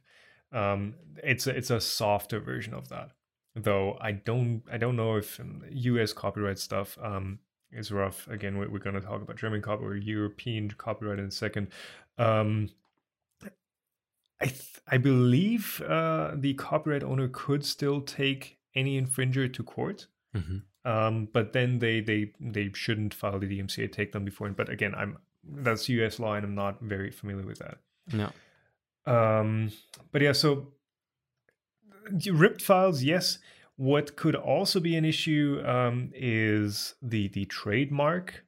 Um, it's a, it's a softer version of that. Though I don't I don't know if U.S. copyright stuff um, is rough. Again, we're, we're going to talk about German copyright or European copyright in a second. Um, I th- I believe uh, the copyright owner could still take any infringer to court. Mm-hmm. Um, but then they they they shouldn't file the DMCA takedown before. But again, I'm that's U.S. law, and I'm not very familiar with that. No. Um, but yeah, so ripped files, yes. What could also be an issue um, is the the trademark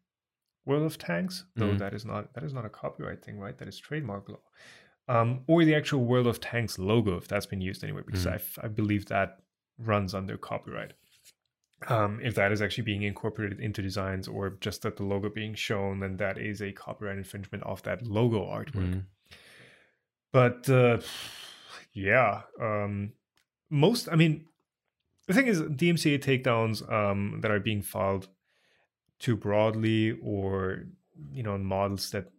World of Tanks, though mm. that is not that is not a copyright thing, right? That is trademark law, um, or the actual World of Tanks logo if that's been used anywhere, because mm. I, I believe that runs under copyright um, if that is actually being incorporated into designs or just that the logo being shown, then that is a copyright infringement of that logo artwork. Mm. But uh, yeah, um, most, I mean, the thing is, DMCA takedowns um, that are being filed too broadly or, you know, models that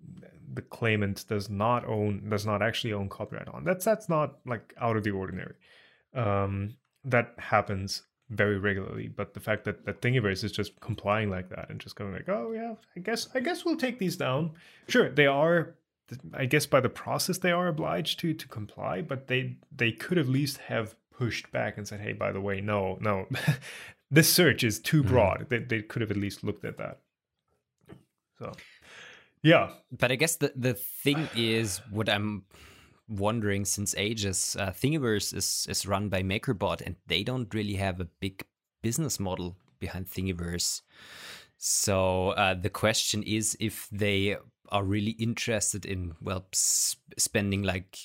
the claimant does not own, does not actually own copyright on. That's, that's not like out of the ordinary. Um, that happens very regularly. But the fact that that Thingiverse is just complying like that and just going like, oh yeah, I guess I guess we'll take these down. Sure, they are. I guess by the process they are obliged to to comply, but they they could at least have pushed back and said, hey, by the way, no, no, this search is too mm-hmm. broad. Mm. They they could have at least looked at that. So. Yeah. But I guess the, the thing is what I'm wondering since ages. Uh, Thingiverse is is run by MakerBot, and they don't really have a big business model behind Thingiverse. So uh, the question is if they are really interested in well sp- spending like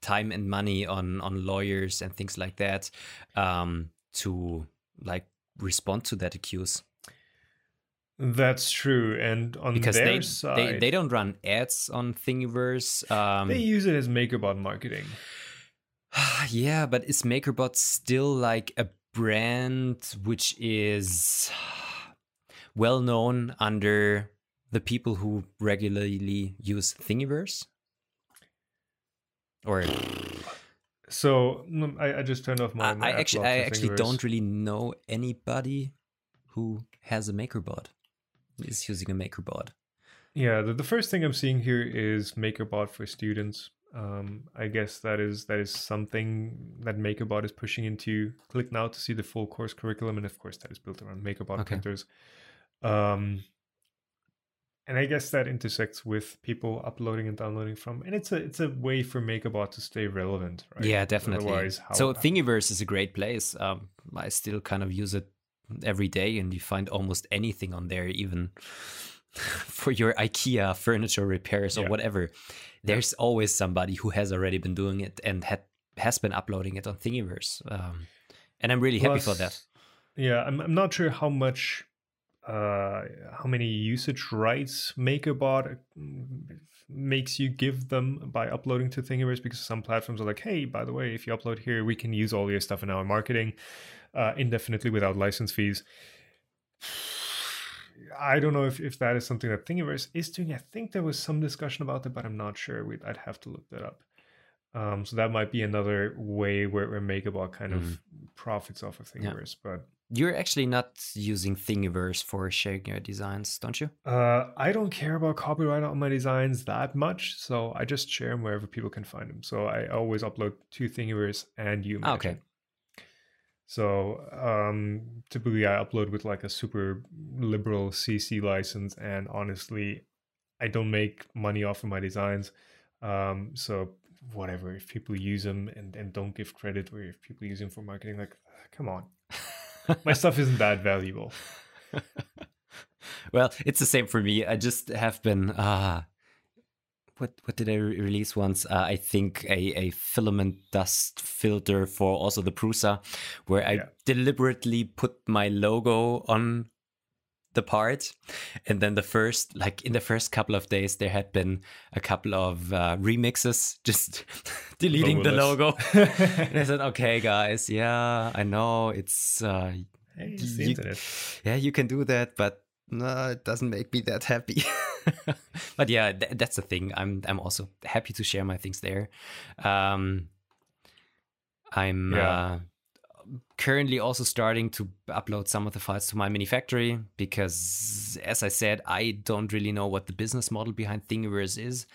time and money on on lawyers and things like that um, to like respond to that accuse. That's true, and on because their they, side, they they don't run ads on Thingiverse. Um, they use it as MakerBot marketing. yeah, but is MakerBot still like a brand which is well known under the people who regularly use Thingiverse? Or so I, I just turned off my. my I actually I actually don't really know anybody who has a MakerBot is using a MakerBot. Yeah, the, the first thing I'm seeing here is MakerBot for students. Um, I guess that is that is something that MakerBot is pushing into. Click now to see the full course curriculum, and of course that is built around MakerBot okay. printers. Um, and I guess that intersects with people uploading and downloading from, and it's a it's a way for MakerBot to stay relevant, right? Yeah, definitely. Otherwise, how, so Thingiverse is a great place. Um, I still kind of use it every day and you find almost anything on there even for your ikea furniture repairs or yeah. whatever there's yeah. always somebody who has already been doing it and had has been uploading it on thingiverse um, and i'm really Plus, happy for that yeah I'm, I'm not sure how much uh, how many usage rights MakerBot mm, makes you give them by uploading to Thingiverse because some platforms are like, hey, by the way, if you upload here, we can use all your stuff in our marketing uh, indefinitely without license fees. I don't know if, if that is something that Thingiverse is doing. I think there was some discussion about it, but I'm not sure. We'd, I'd have to look that up. Um, so that might be another way where, where MakerBot kind mm-hmm. of profits off of Thingiverse. Yeah. But you're actually not using Thingiverse for sharing your designs, don't you? Uh, I don't care about copyright on my designs that much, so I just share them wherever people can find them. So I always upload to Thingiverse and you. Ah, okay. So um, typically, I upload with like a super liberal CC license, and honestly, I don't make money off of my designs. Um, so whatever, if people use them and, and don't give credit, or if people use them for marketing, like, come on, my stuff isn't that valuable. well, it's the same for me. I just have been uh, what what did I re- release once? Uh, I think a, a filament dust filter for also the Prusa, where I Yeah. deliberately put my logo on the part, and then the first like in the first couple of days there had been a couple of uh, remixes just deleting the logo. And I said, okay, guys, yeah, I know it's uh, Hey, it's You- internet. yeah, you can do that, but no, it doesn't make me that happy. but yeah, th- that's the thing. I'm I'm also happy to share my things there. Um, I'm Yeah. uh, currently also starting to upload some of the files to MyMiniFactory because, as I said, I don't really know what the business model behind Thingiverse is,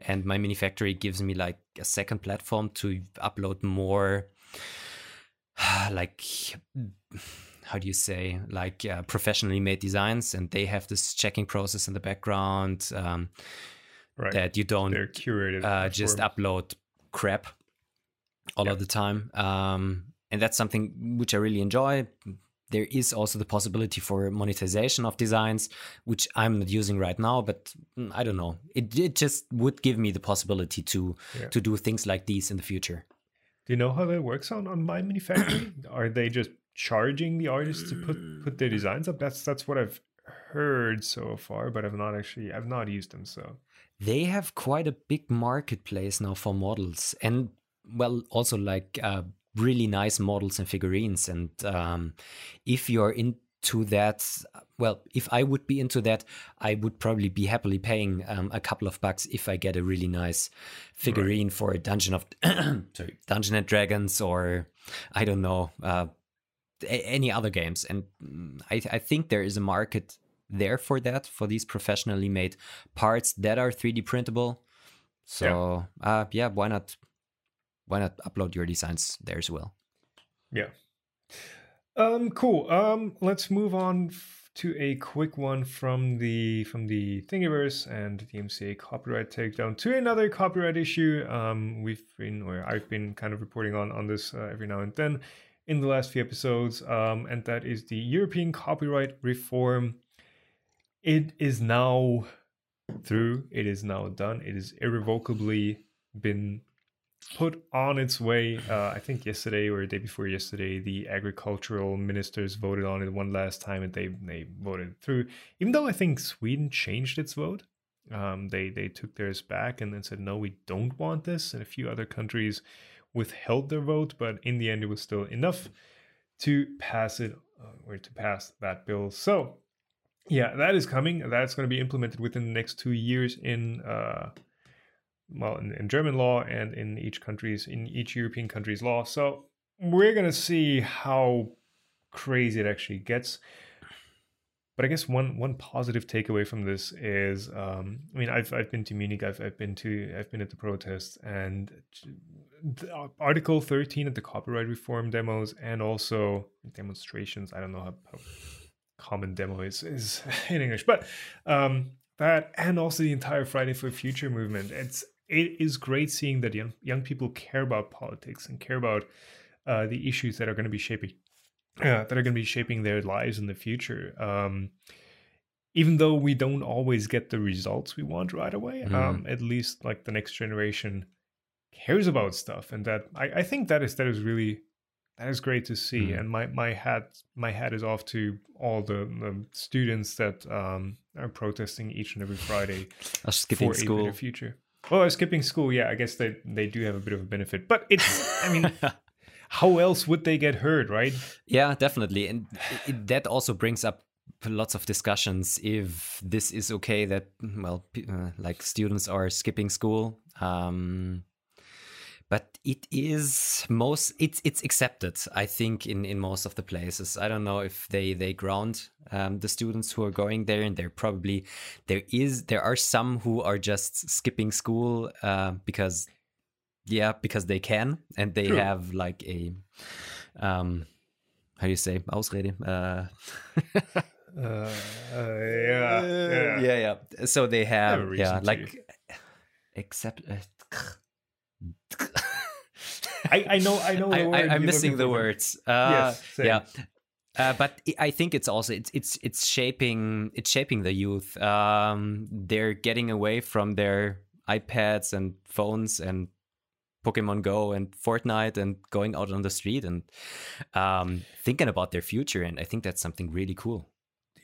and MyMiniFactory gives me like a second platform to upload more, like how do you say like uh, professionally made designs and they have this checking process in the background um, Right. that you don't uh, just upload crap all Yeah. of the time um, and that's something which i really enjoy there is also the possibility for monetization of designs which i'm not using right now but mm, i don't know it, it just would give me the possibility to Yeah. to do things like these in the future Do you know how that works on on MyMiniFactory? Are they just charging the artists to put put their designs up? That's that's what I've heard so far, but I've not actually I've not used them. So they have quite a big marketplace now for models and well also like uh, really nice models and figurines. And um, if you're into that well if i would be into that i would probably be happily paying um, a couple of bucks if i get a really nice figurine for a dungeon of sorry dungeon and dragons or i don't know uh, a- any other games. And mm, I, I think there is a market there for that for these professionally made parts that are 3d printable. So uh yeah why not why not upload your designs there as well yeah. Um cool. Um let's move on to a quick one from the from the Thingiverse and DMCA copyright takedown to another copyright issue. Um we've been or I've been kind of reporting on on this uh, every now and then in the last few episodes um and that is the European copyright reform. It is now through. It is now done. It is irrevocably been put on its way. Uh, I think yesterday or the day before yesterday, the agricultural ministers voted on it one last time, and they they voted through. Even though I think Sweden changed its vote, um, they they took theirs back and then said no, we don't want this, and a few other countries withheld their vote, but in the end, it was still enough to pass it uh, or to pass that bill. So. Yeah, that is coming. That's going to be implemented within the next two years in uh, well in, in German law and in each country's in each European country's law. So we're gonna see how crazy it actually gets. But I guess one one positive takeaway from this is, um, I mean, I've I've been to Munich, I've I've been to I've been at the protests, and Article thirteen at the copyright reform demos and also demonstrations. I don't know how, how common demo is is in English, but um, that and also the entire Friday for Future movement. It's it is great seeing that young young people care about politics and care about uh, the issues that are going to be shaping uh, that are going to be shaping their lives in the future. Um, even though we don't always get the results we want right away, Mhm. um, at least like the next generation cares about stuff, and that I, I think that is that is really that is great to see. Mhm. And my my hat my hat is off to all the, the students that um, are protesting each and every Friday I was skipping for a better future. Well, skipping school, yeah, I guess they they do have a bit of a benefit, but it's I mean, how else would they get hurt, right? Yeah, definitely. And it, that also brings up lots of discussions if this is okay that, well, uh, like students are skipping school. Um, but it is most it's it's accepted i think in in most of the places. I don't know if they they ground um, the students who are going there and they're probably there is there are some who are just skipping school uh, because yeah because they can and they True. have like a um how do you say ausrede uh, Uh, uh, yeah, yeah, yeah. yeah. So they have yeah like except uh, I, I know, I know. The I, I'm missing the words. Uh, Yes, same. yeah. Uh, but I- I think it's also it's it's it's shaping it's shaping the youth. Um, they're getting away from their iPads and phones and Pokemon Go and Fortnite and going out on the street and um, thinking about their future. And I think that's something really cool.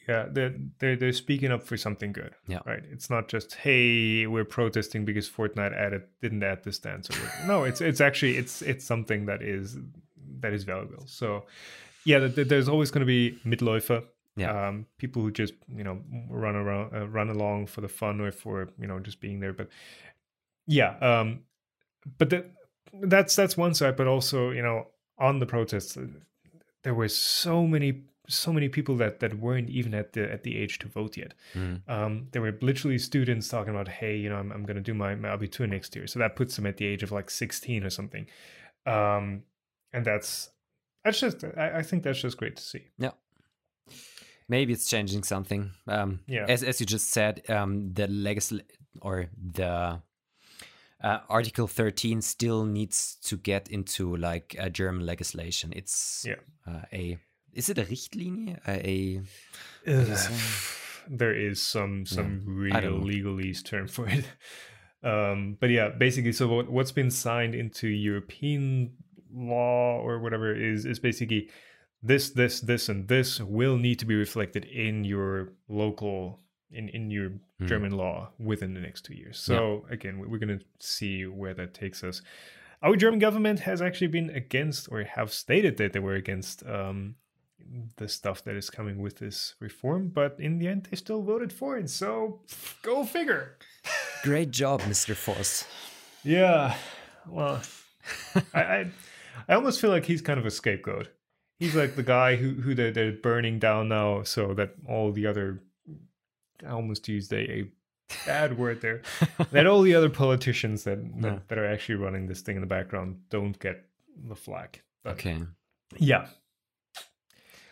Yeah, they're, they're they're speaking up for something good. Yeah, right. It's not just hey, we're protesting because Fortnite added didn't add this dance. Or no, it's it's actually it's it's something that is that is valuable. So yeah, there's always going to be Mitläufer. Yeah. Um, people who just you know run around, uh, run along for the fun or for you know just being there. But yeah, um, but that that's that's one side. But also you know on the protests, uh, there were so many so many people that that weren't even at the at the age to vote yet. Mm. Um, there were literally students talking about, hey, you know, I'm, I'm going to do my, my Abitur next year, so that puts them at the age of like 16 or something. Um, and that's that's just I, I think that's just great to see. Yeah. Maybe it's changing something. Um, yeah. As as you just said, um, the legacy or the uh, Article 13 still needs to get into like a German legislation. It's yeah. uh, a is it a Richtlinie? A, there is some some yeah, real legalese term for it. Um, but yeah, basically, so what, what's been signed into European law or whatever is is basically this, this, this, and this will need to be reflected in your local in in your mm. German law within the next two years. So yeah. again, we're going to see where that takes us. Our German government has actually been against, or have stated that they were against um, the stuff that is coming with this reform, but in the end, they still voted for it. So go figure. Great job, Mr. Voss. Yeah. Well, I, I, I almost feel like he's kind of a scapegoat. He's like the guy who who they're, they're burning down now, so that all the other I almost used a, a bad word there. that all the other politicians that, that, yeah. that are actually running this thing in the background don't get the flag. But okay. Yeah,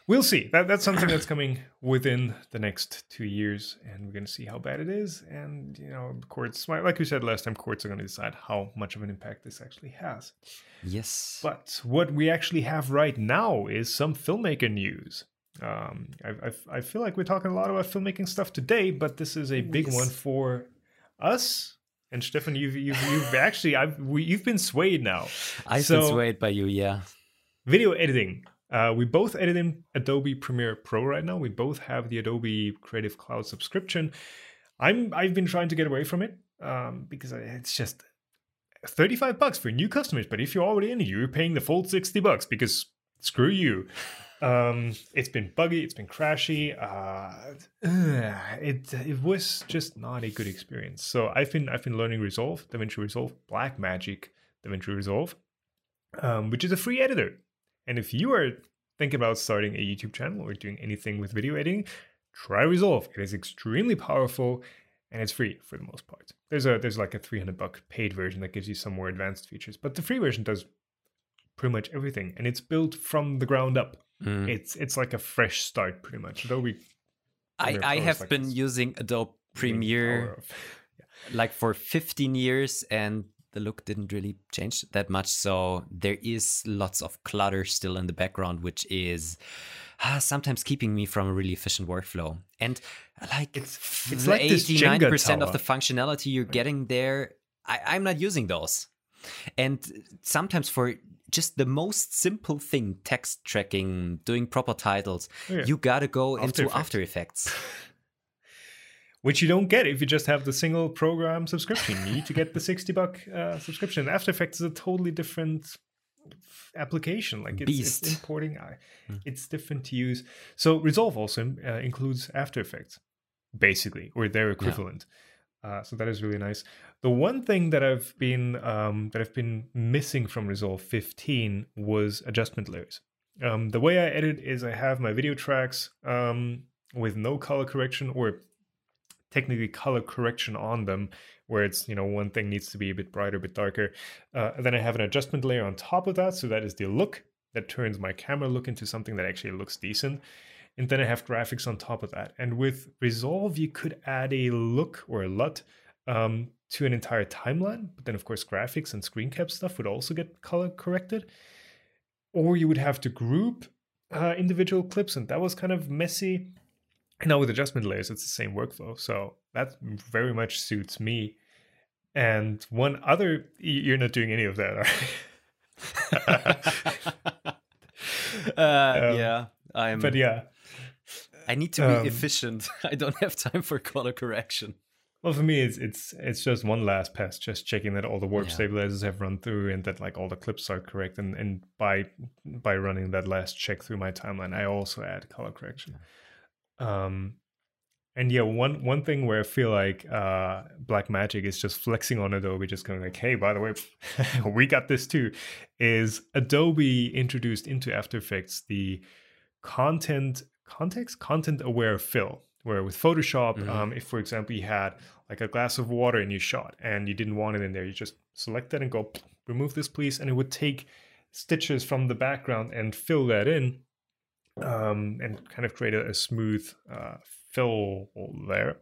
we'll see. That that's something that's coming within the next two years, and we're going to see how bad it is. And you know, courts, like we said last time, courts are going to decide how much of an impact this actually has. Yes. But what we actually have right now is some filmmaker news. Um, I, I, I feel like we're talking a lot about filmmaking stuff today, but this is a big yes. one for us. And Stefan, you've you've, you've actually I've we, you've been swayed now. I've so, been swayed by you, yeah. Video editing. Uh, we both edit in Adobe Premiere Pro right now. We both have the Adobe Creative Cloud subscription. I'm I've been trying to get away from it um, because it's just 35 bucks for new customers. But if you're already in you're paying the full 60 bucks because screw you. Um, it's been buggy, it's been crashy. Uh, it it was just not a good experience. So I've been I've been learning Resolve, DaVinci Resolve, Blackmagic DaVinci Resolve, um, which is a free editor. And if you are thinking about starting a YouTube channel or doing anything with video editing, try Resolve. It is extremely powerful and it's free for the most part. There's a there's like a 300 buck paid version that gives you some more advanced features, but the free version does pretty much everything and it's built from the ground up. Mm. It's it's like a fresh start pretty much. Adobe I, I have like been using Adobe Premiere yeah. like for 15 years and the look didn't really change that much. So there is lots of clutter still in the background, which is uh, sometimes keeping me from a really efficient workflow. And like it's, it's like 89 percent of the functionality you're getting there, I, I'm not using those. And sometimes for just the most simple thing, text tracking, doing proper titles, oh, yeah. you gotta go After into Effects. After Effects. which you don't get if you just have the single program subscription. You need to get the 60 buck uh, subscription. After Effects is a totally different application. Like it's, it's importing, uh, mm. it's different to use. So Resolve also uh, includes After Effects, basically, or their equivalent. Yeah. Uh, so that is really nice. The one thing that I've been um, that I've been missing from Resolve 15 was adjustment layers. Um, the way I edit is I have my video tracks um, with no color correction or technically color correction on them where it's you know one thing needs to be a bit brighter a bit darker. Uh, then i have an adjustment layer on top of that. So that is the look that turns my camera look into something that actually looks decent. And then i have graphics on top of that. And with resolve you could add a look or a lut um, to an entire timeline. But then of course graphics and screen cap stuff would also get color corrected. Or you would have to group uh, individual clips. And that was kind of messy now with adjustment layers, it's the same workflow. So that very much suits me. And one other, you're not doing any of that, right? uh, um, yeah, I'm. But yeah, I need to be um, efficient. I don't have time for color correction. Well, for me, it's it's it's just one last pass, just checking that all the warp yeah. stabilizers have run through and that like all the clips are correct. And and by by running that last check through my timeline, I also add color correction. Um, and yeah, one one thing where I feel like uh, Blackmagic is just flexing on Adobe, just going like, "Hey, by the way, we got this too," is Adobe introduced into After Effects the content context content aware fill where with photoshop mm-hmm. um, if for example you had like a glass of water in your shot and you didn't want it in there you just select that and go remove this please and it would take stitches from the background and fill that in um, and kind of create a, a smooth uh, fill there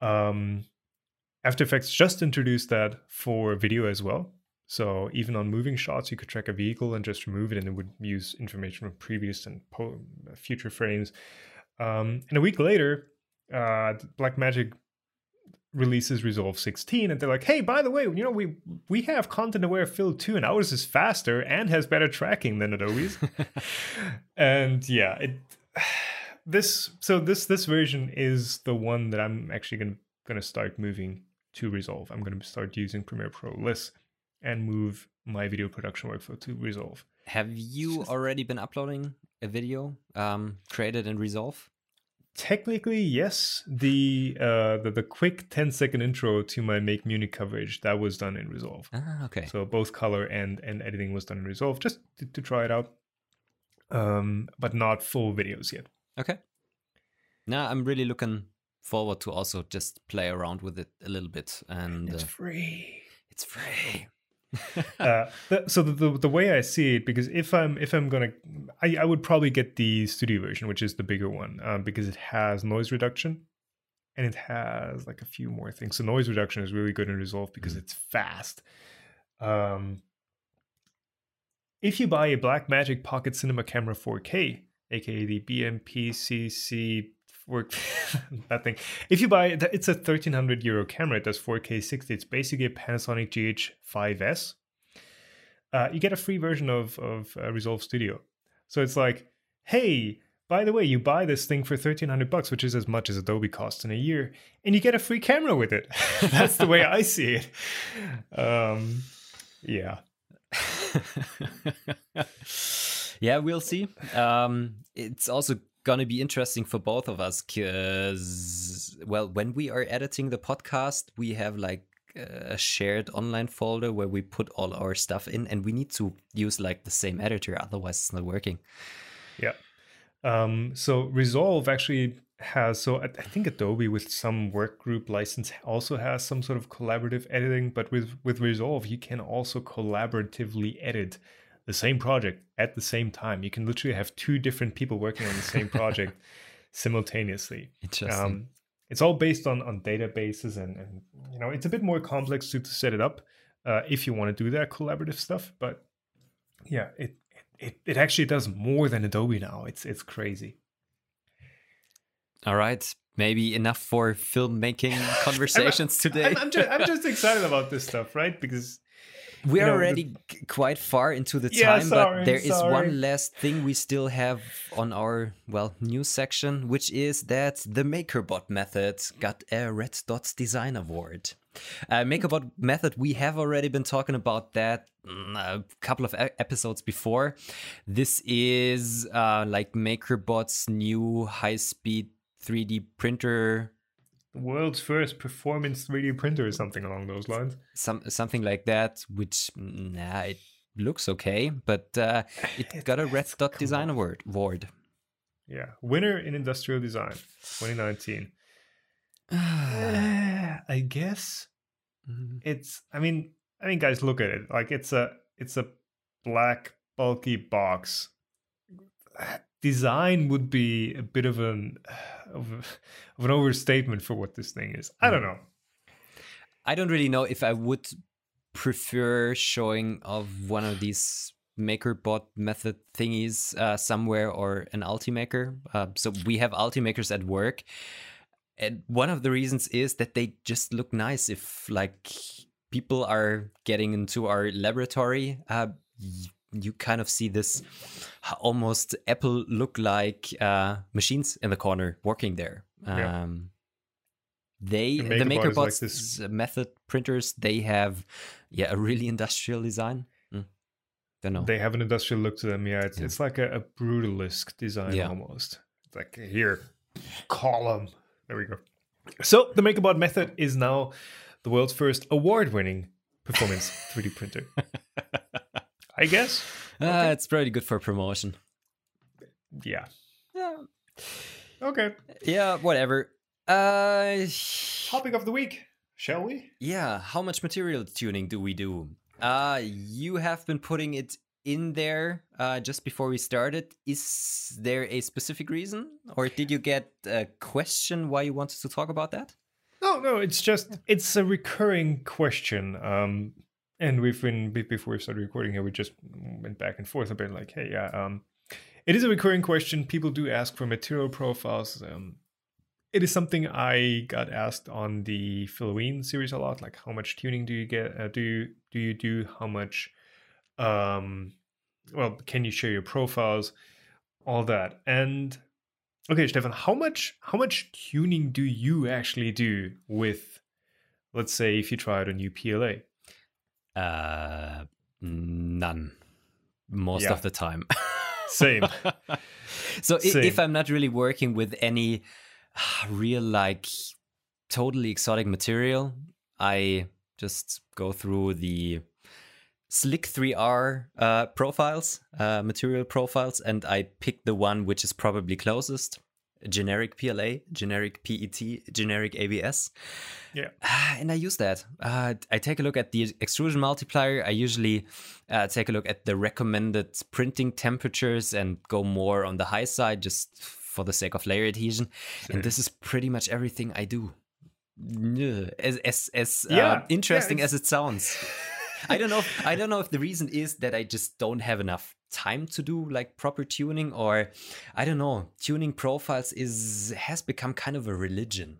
um, after effects just introduced that for video as well so even on moving shots, you could track a vehicle and just remove it, and it would use information from previous and po- future frames. Um, and a week later, uh, Blackmagic releases Resolve 16, and they're like, "Hey, by the way, you know we we have content aware fill too, and ours is faster and has better tracking than Adobe's." and yeah, it this so this this version is the one that I'm actually gonna gonna start moving to Resolve. I'm gonna start using Premiere Pro less and move my video production workflow to Resolve. Have you just... already been uploading a video um, created in Resolve? Technically, yes. The, uh, the the quick 10 second intro to my Make Munich coverage that was done in Resolve. Ah, okay. So both color and and editing was done in Resolve, just to, to try it out. Um, but not full videos yet. Okay. Now I'm really looking forward to also just play around with it a little bit. And it's uh, free. It's free. Uh, so the, the, the way I see it, because if I'm if I'm gonna, I, I would probably get the studio version, which is the bigger one, um, because it has noise reduction, and it has like a few more things. So noise reduction is really good in Resolve because mm. it's fast. Um, if you buy a Blackmagic Pocket Cinema Camera 4K, aka the BMPCC work that thing. If you buy it, it's a 1300 euro camera. It does 4K 60. It's basically a Panasonic GH5S. Uh, you get a free version of of uh, Resolve Studio. So it's like, hey, by the way, you buy this thing for 1300 bucks, which is as much as Adobe costs in a year, and you get a free camera with it. That's the way I see it. Um, yeah. yeah, we'll see. Um, it's also gonna be interesting for both of us because well when we are editing the podcast we have like a shared online folder where we put all our stuff in and we need to use like the same editor otherwise it's not working. Yeah um, so resolve actually has so I, I think adobe with some work group license also has some sort of collaborative editing but with with resolve you can also collaboratively edit the same project at the same time. You can literally have two different people working on the same project simultaneously. Interesting. Um, it's all based on on databases and and you know it's a bit more complex to, to set it up uh, if you want to do that collaborative stuff. But yeah, it it it actually does more than Adobe now. It's it's crazy. All right, maybe enough for filmmaking conversations today. I'm, I'm, just, I'm just excited about this stuff, right? Because we are already the... quite far into the yeah, time, sorry, but there is one last thing we still have on our well news section, which is that the MakerBot method got a Red Dot Design Award. Uh, MakerBot method, we have already been talking about that mm, a couple of episodes before. This is uh, like MakerBot's new high-speed 3D printer world's first performance 3D printer or something along those lines. Some something like that, which nah, it looks okay, but uh, it got a Red Dot Design Award. Award. Yeah, winner in industrial design, 2019. I guess mm-hmm. it's. I mean, I mean, guys, look at it. Like it's a it's a black bulky box design would be a bit of an of, a, of an overstatement for what this thing is. I don't hmm. know. I don't really know if I would prefer showing of one of these MakerBot method thingies uh, somewhere or an Ultimaker. Uh, so we have Ultimakers at work. And one of the reasons is that they just look nice if like people are getting into our laboratory, uh, you kind of see this almost Apple look like uh, machines in the corner working there. Yeah. Um, they the, the MakerBots like method printers they have yeah a really industrial design. Mm. Don't know. They have an industrial look to them. Yeah, it's yeah. it's like a, a brutalist design yeah. almost. It's like here, column. There we go. So the MakerBot method is now the world's first award-winning performance 3D printer. I guess. Uh, okay. it's pretty good for promotion. Yeah. Yeah. Okay. Yeah, whatever. Uh topic of the week, shall we? Yeah, how much material tuning do we do? Uh you have been putting it in there uh, just before we started. Is there a specific reason, or did you get a question why you wanted to talk about that? No, no, it's just it's a recurring question. Um, and we've been before we started recording here, we just went back and forth a bit, like, hey, yeah, um, it is a recurring question. People do ask for material profiles. Um, it is something I got asked on the Filaween series a lot. Like, how much tuning do you get? Uh, do you do you do? How much? Um, well, can you share your profiles? All that. And okay, Stefan, how much how much tuning do you actually do with? Let's say if you try out a new PLA. Uh, none. Most yeah. of the time. Same. so Same. if I'm not really working with any real like totally exotic material, I just go through the Slic3r uh, profiles, uh, material profiles, and I pick the one which is probably closest generic PLA, generic PET, generic ABS. Yeah. And I use that. Uh, I take a look at the extrusion multiplier. I usually uh, take a look at the recommended printing temperatures and go more on the high side just for the sake of layer adhesion. Sure. And this is pretty much everything I do. As as, as yeah. uh, interesting yeah, as it sounds. I don't know. If, I don't know if the reason is that I just don't have enough time to do like proper tuning, or I don't know. Tuning profiles is has become kind of a religion.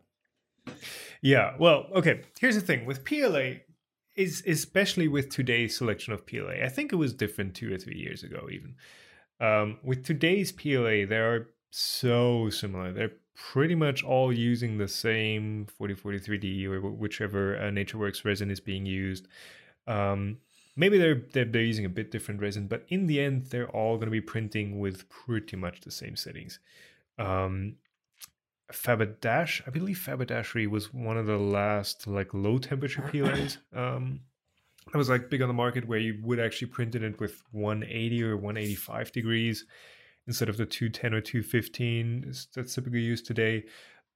Yeah. Well, okay. Here's the thing with PLA. Is especially with today's selection of PLA. I think it was different two or three years ago, even. Um, with today's PLA, they are so similar. They're pretty much all using the same 4043D or whichever uh, NatureWorks resin is being used. Um, maybe they're, they're, they're using a bit different resin, but in the end, they're all going to be printing with pretty much the same settings. Um, Fabadash, I believe Faberdashery was one of the last like low temperature PLAs. Um, that was like big on the market where you would actually print it with 180 or 185 degrees instead of the 210 or 215 that's typically used today.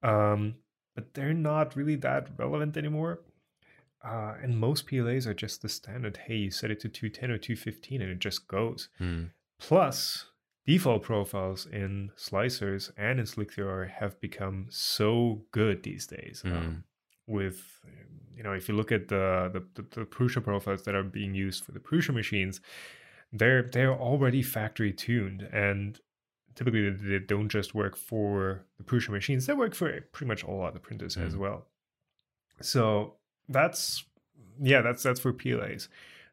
Um, but they're not really that relevant anymore. Uh, and most PLAs are just the standard. Hey, you set it to 210 or 215 and it just goes. Mm. Plus, default profiles in slicers and in Slic3r have become so good these days. Mm. Um, with, you know, if you look at the, the, the, the Prusa profiles that are being used for the Prusa machines, they're they're already factory tuned and typically they don't just work for the Prusa machines, they work for pretty much all other printers mm. as well. So that's yeah, that's that's for PLAs.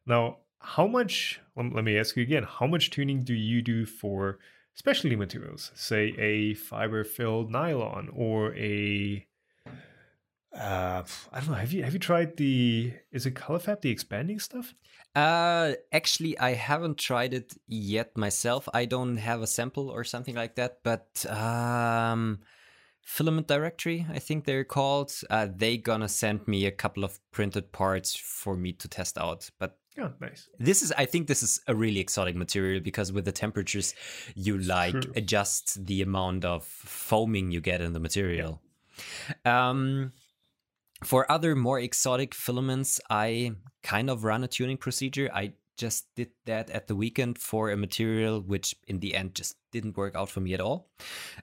Now, how much? Let me ask you again. How much tuning do you do for specialty materials, say a fiber-filled nylon or a uh, I don't know. Have you have you tried the is it colorFabb the expanding stuff? Uh, actually, I haven't tried it yet myself. I don't have a sample or something like that. But um, Filament Directory, I think they're called. Uh, they gonna send me a couple of printed parts for me to test out. But yeah, nice. This is, I think, this is a really exotic material because with the temperatures, you like True. adjust the amount of foaming you get in the material. Um, for other more exotic filaments, I kind of run a tuning procedure. I just did that at the weekend for a material which in the end just didn't work out for me at all.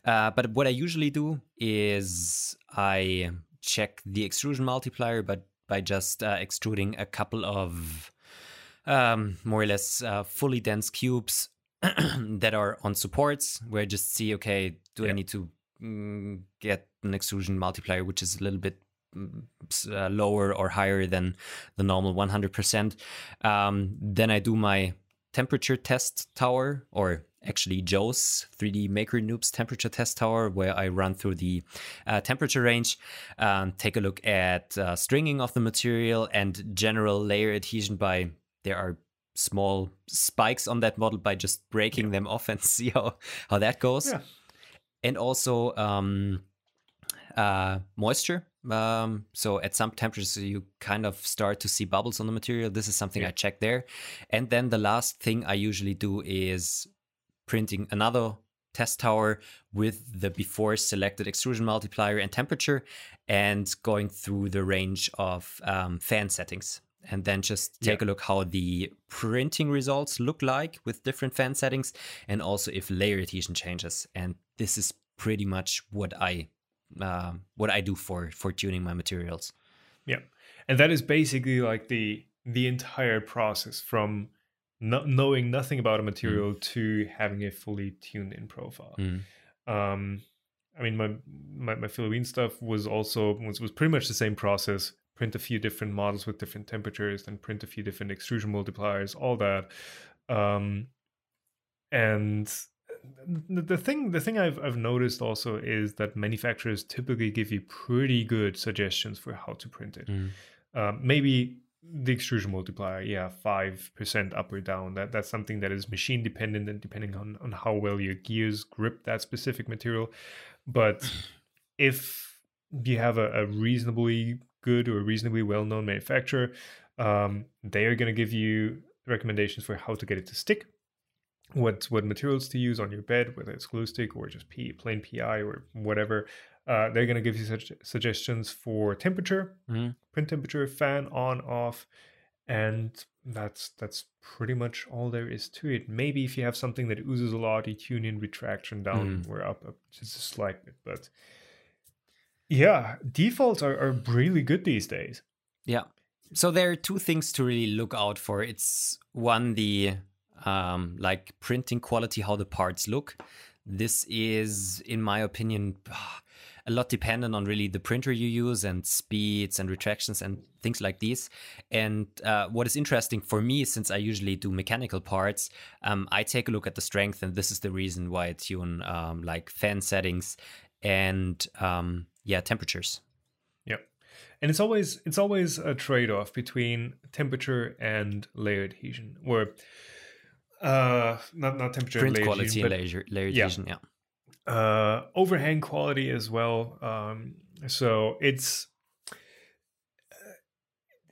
Uh, but what I usually do is I check the extrusion multiplier, but by just uh, extruding a couple of um, more or less uh, fully dense cubes that are on supports, where I just see, okay, do yeah. I need to mm, get an extrusion multiplier which is a little bit uh, lower or higher than the normal 100%. Um, then I do my temperature test tower, or actually Joe's 3D Maker Noob's temperature test tower, where I run through the uh, temperature range, um, take a look at uh, stringing of the material and general layer adhesion by there are small spikes on that model by just breaking yeah. them off and see how how that goes. Yeah. And also um, uh, moisture. Um, so at some temperatures, you kind of start to see bubbles on the material. This is something yeah. I check there. And then the last thing I usually do is printing another test tower with the before selected extrusion multiplier and temperature and going through the range of um, fan settings and then just take yeah. a look how the printing results look like with different fan settings and also if layer adhesion changes and this is pretty much what i uh, what i do for for tuning my materials yeah and that is basically like the the entire process from no, knowing nothing about a material mm. to having a fully tuned in profile mm. um i mean my my, my Filaween stuff was also was, was pretty much the same process print a few different models with different temperatures, then print a few different extrusion multipliers, all that. Um, and the thing the thing I've I've noticed also is that manufacturers typically give you pretty good suggestions for how to print it. Mm. Um, maybe the extrusion multiplier, yeah, five percent up or down. That that's something that is machine dependent and depending on on how well your gears grip that specific material. But if you have a, a reasonably good or reasonably well known manufacturer, um, they are going to give you recommendations for how to get it to stick, what what materials to use on your bed, whether it's glue stick or just P, plain PI or whatever. Uh, they're going to give you such suggestions for temperature, mm-hmm. print temperature, fan on, off, and that's that's pretty much all there is to it. Maybe if you have something that oozes a lot, you tune in retraction down mm. or up, up just a slight bit, but yeah, defaults are, are really good these days. Yeah. So there are two things to really look out for. It's one, the um, like printing quality, how the parts look. This is, in my opinion, a lot dependent on really the printer you use and speeds and retractions and things like these. And uh, what is interesting for me, since I usually do mechanical parts, um, I take a look at the strength, and this is the reason why I tune um, like fan settings and um, yeah temperatures yeah and it's always it's always a trade-off between temperature and layer adhesion or uh not not temperature print layer quality adhesion, and layer, layer yeah. adhesion yeah uh overhang quality as well um so it's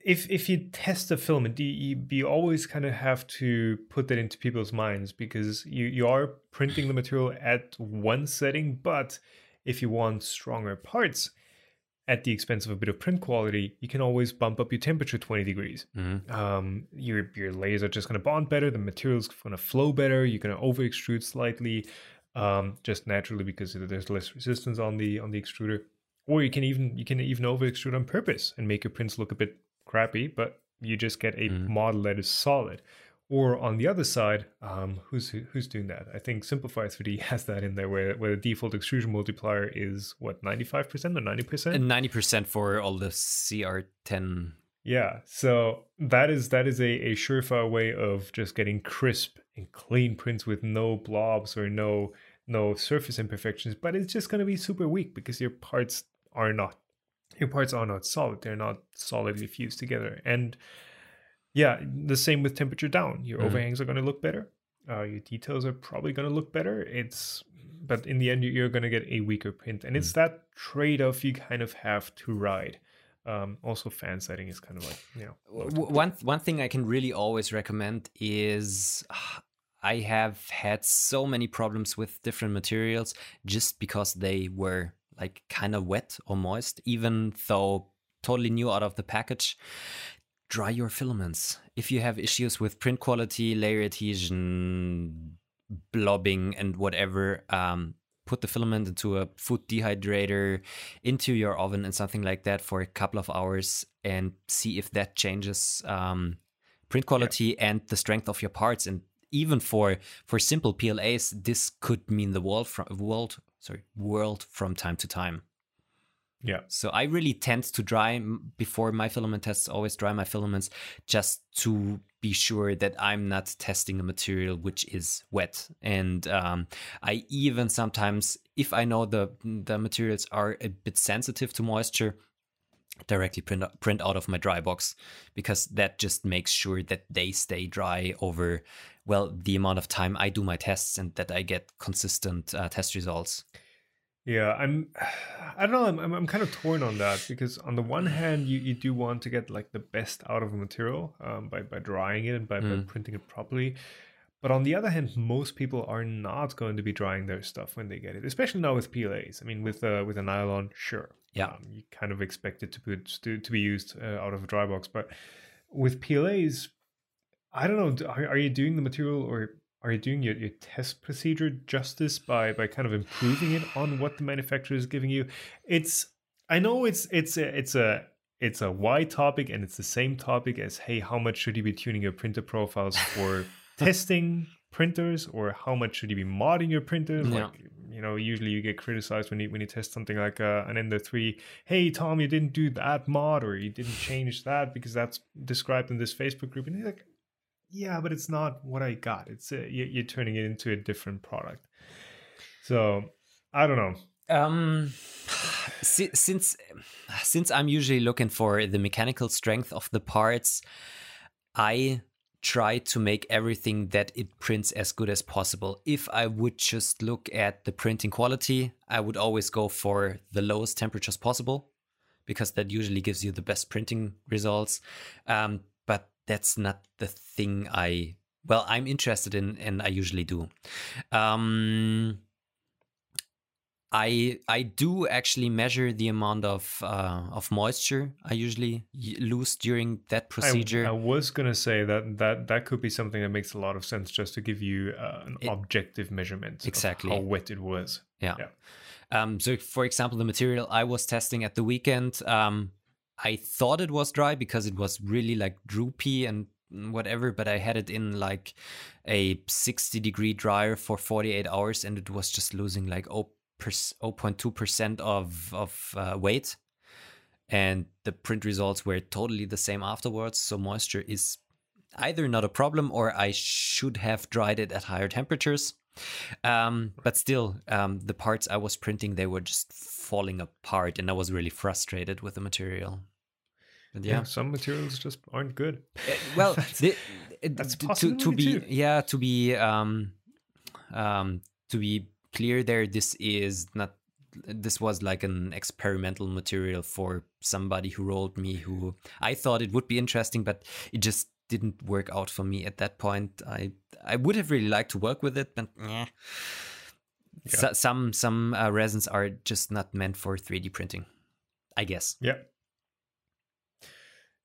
if if you test a film, you, you always kind of have to put that into people's minds because you you are printing the material at one setting, but if you want stronger parts at the expense of a bit of print quality, you can always bump up your temperature 20 degrees. Mm-hmm. Um, your, your layers are just going to bond better. The material's going to flow better. You're going to over extrude slightly, um, just naturally because there's less resistance on the on the extruder. Or you can even you can even over extrude on purpose and make your prints look a bit crappy, but you just get a mm-hmm. model that is solid. Or on the other side, um, who's who's doing that? I think Simplify 3D has that in there, where where the default extrusion multiplier is what ninety five percent or ninety percent. Ninety percent for all the CR10. Yeah, so that is that is a, a surefire way of just getting crisp and clean prints with no blobs or no no surface imperfections. But it's just going to be super weak because your parts are not your parts are not solid. They're not solidly fused together, and yeah, the same with temperature down. Your mm-hmm. overhangs are going to look better. Uh, your details are probably going to look better. It's but in the end, you're going to get a weaker print, and mm-hmm. it's mm. that trade-off you kind of have to ride. Um, also, fan setting is kind of like you know one one thing I can really always recommend is. I have had so many problems with different materials just because they were like kind of wet or moist, even though totally new out of the package dry your filaments. If you have issues with print quality, layer adhesion, blobbing, and whatever, um, put the filament into a food dehydrator, into your oven, and something like that for a couple of hours, and see if that changes um, print quality yeah. and the strength of your parts. And even for for simple PLAs, this could mean the world from world sorry world from time to time. Yeah. So I really tend to dry before my filament tests, always dry my filaments just to be sure that I'm not testing a material which is wet. And um, I even sometimes, if I know the the materials are a bit sensitive to moisture, directly print print out of my dry box because that just makes sure that they stay dry over well the amount of time I do my tests and that I get consistent uh, test results. Yeah, I'm. I don't know. I'm, I'm, I'm kind of torn on that because on the one hand, you, you do want to get like the best out of a material um, by by drying it and by, mm. by printing it properly. But on the other hand, most people are not going to be drying their stuff when they get it, especially now with PLAs. I mean, with uh, with a nylon, sure, yeah, um, you kind of expect it to put to, to be used uh, out of a dry box. But with PLAs, I don't know. Are, are you doing the material or are you doing your, your test procedure justice by by kind of improving it on what the manufacturer is giving you? It's i know it's it's a, it's a it's a wide topic and it's the same topic as hey how much should you be tuning your printer profiles for testing printers or how much should you be modding your printers? Yeah. like you know usually you get criticized when you when you test something like uh, an ender 3 hey tom you didn't do that mod or you didn't change that because that's described in this facebook group. And you're like yeah, but it's not what I got. It's a, you're turning it into a different product. So I don't know. Um, since since I'm usually looking for the mechanical strength of the parts, I try to make everything that it prints as good as possible. If I would just look at the printing quality, I would always go for the lowest temperatures possible because that usually gives you the best printing results. Um, that's not the thing I well I'm interested in and I usually do. Um, I I do actually measure the amount of uh, of moisture I usually lose during that procedure. I, I, was gonna say that that that could be something that makes a lot of sense just to give you uh, an it, objective measurement exactly how wet it was. Yeah. yeah. Um, so, for example, the material I was testing at the weekend, um, I thought it was dry because it was really like droopy and whatever, but I had it in like a 60 degree dryer for 48 hours and it was just losing like 0.2% of, of uh, weight. And the print results were totally the same afterwards. So moisture is either not a problem or I should have dried it at higher temperatures. Um, but still, um, the parts I was printing, they were just falling apart and I was really frustrated with the material. But yeah. yeah. some materials just aren't good. Uh, well, the, that's to, to be too. yeah to be um um to be clear there. This is not. This was like an experimental material for somebody who rolled me. Who I thought it would be interesting, but it just didn't work out for me at that point. I I would have really liked to work with it, but yeah. So, some some uh, resins are just not meant for 3D printing, I guess. Yeah,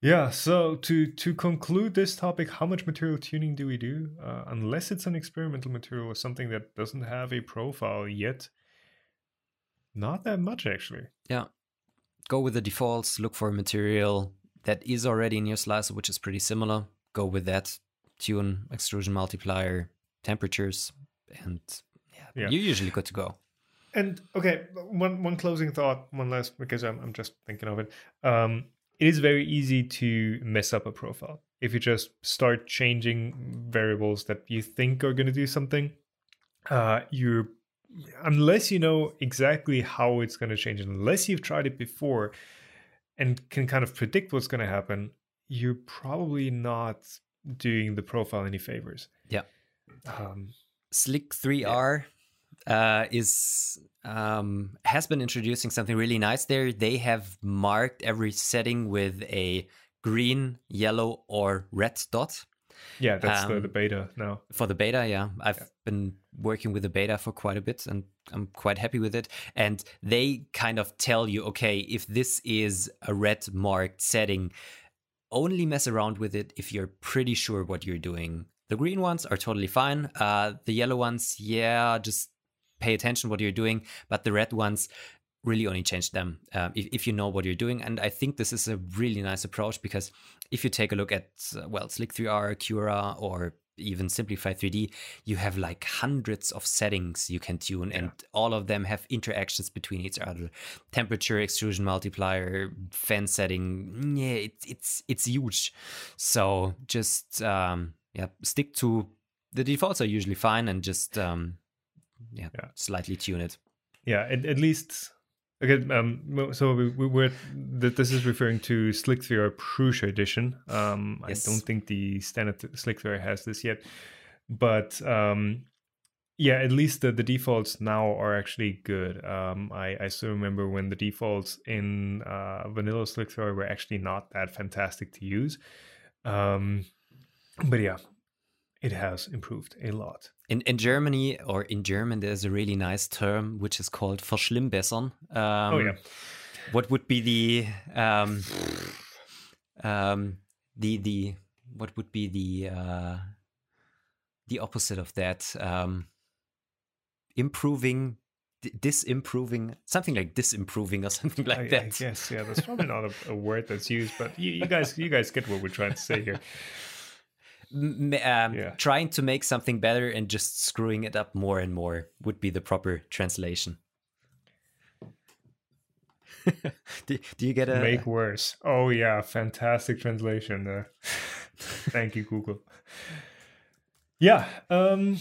yeah, so to to conclude this topic, how much material tuning do we do? Uh, unless it's an experimental material or something that doesn't have a profile yet, not that much actually. Yeah, go with the defaults. Look for a material that is already in your slicer, which is pretty similar. Go with that. Tune extrusion multiplier, temperatures, and yeah, yeah. you're usually good to go. And okay, one one closing thought, one last because I'm I'm just thinking of it. Um, it is very easy to mess up a profile. If you just start changing variables that you think are going to do something uh, you unless you know exactly how it's going to change unless you've tried it before and can kind of predict what's going to happen you're probably not doing the profile any favors. Yeah. Um, Slic3r yeah. Uh, is um, has been introducing something really nice there. They have marked every setting with a green, yellow, or red dot. Yeah, that's um, the, the, beta now. For the beta, yeah. I've yeah. been working with the beta for quite a bit and I'm quite happy with it. And they kind of tell you, okay, if this is a red marked setting, only mess around with it if you're pretty sure what you're doing. The green ones are totally fine. Uh, the yellow ones, yeah, just pay attention what you're doing, but the red ones really only change them um, if, if, you know what you're doing. And I think this is a really nice approach because if you take a look at, uh, well, Slic3r, Cura, or even Simplify 3D, you have like hundreds of settings you can tune, yeah. and all of them have interactions between each other. Temperature, extrusion multiplier, fan setting. Yeah, it's it's it's huge. So just um, yeah, stick to the defaults are usually fine, and just um, yeah, yeah. slightly tune it. Yeah, at, at least Okay, um, so we, we were this is referring to Slic3r Prusa edition. Um, yes. I don't think the standard Slic3r has this yet, but um, yeah, at least the, the defaults now are actually good. Um, I, I still remember when the defaults in uh, vanilla Slick 3R were actually not that fantastic to use. Um, but yeah, it has improved a lot. In in Germany or in German, there's a really nice term which is called verschlimmbessern. Um, oh yeah. What would be the um, um, the the what would be the uh, the opposite of that? Um, improving disimproving something like disimproving or something like I, that yes yeah that's probably not a, a, word that's used but you, you, guys you guys get what we're trying to say here um, yeah. trying to make something better and just screwing it up more and more would be the proper translation. do, do, you get a make worse? Oh yeah, fantastic translation. Uh, thank you, Google. Yeah. Um.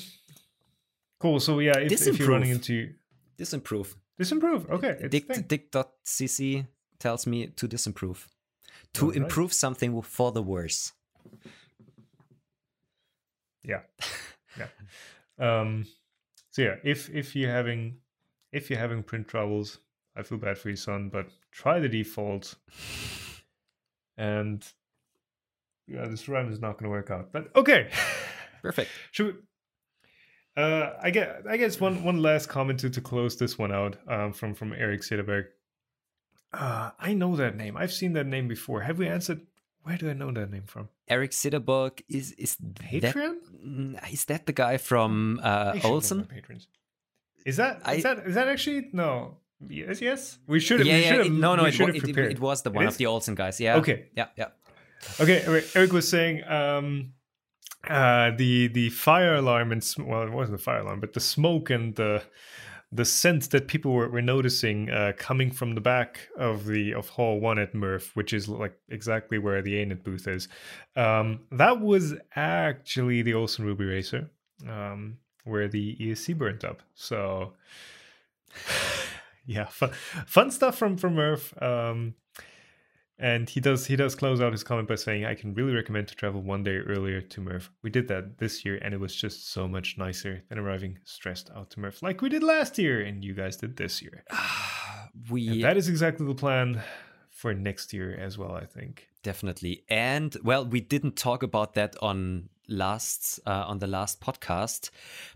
Cool. So yeah, if, if you're running into disimprove, disimprove. Okay. Dict, dict.cc tells me to disimprove, to right. improve something for the worse. Yeah. yeah. Um, so yeah, if if you're having if you're having print troubles, I feel bad for your son, but try the default. And yeah, this run is not going to work out. But okay, perfect. Should we, uh, I get I guess one one last comment to to close this one out um, from from Eric Sederberg. Uh, I know that name. I've seen that name before. Have we answered where do I know that name from? Eric Sitterberg is is Patreon? That, is that the guy from uh, Olsson? Patrons. Is that is I, that is that actually no? Yes, yes. We should have. Yeah, we yeah. It, no, no. It, it, it, was the one of the Olsson guys. Yeah. Okay. Yeah, yeah. Okay. Eric was saying um, uh, the the fire alarm and well, it wasn't the fire alarm, but the smoke and the the scent that people were, were noticing uh, coming from the back of the of Hall One at MRRF, which is like exactly where the ANET booth is, um, that was actually the Olsson Ruby Racer, um, where the ESC burnt up. So, yeah, fun, fun stuff from from MRRF. Um, and he does he does close out his comment by saying, "I can really recommend to travel one day earlier to MRRF. We did that this year, and it was just so much nicer than arriving stressed out to MRRF like we did last year, and you guys did this year. we and that is exactly the plan for next year as well. I think definitely. And well, we didn't talk about that on last uh, on the last podcast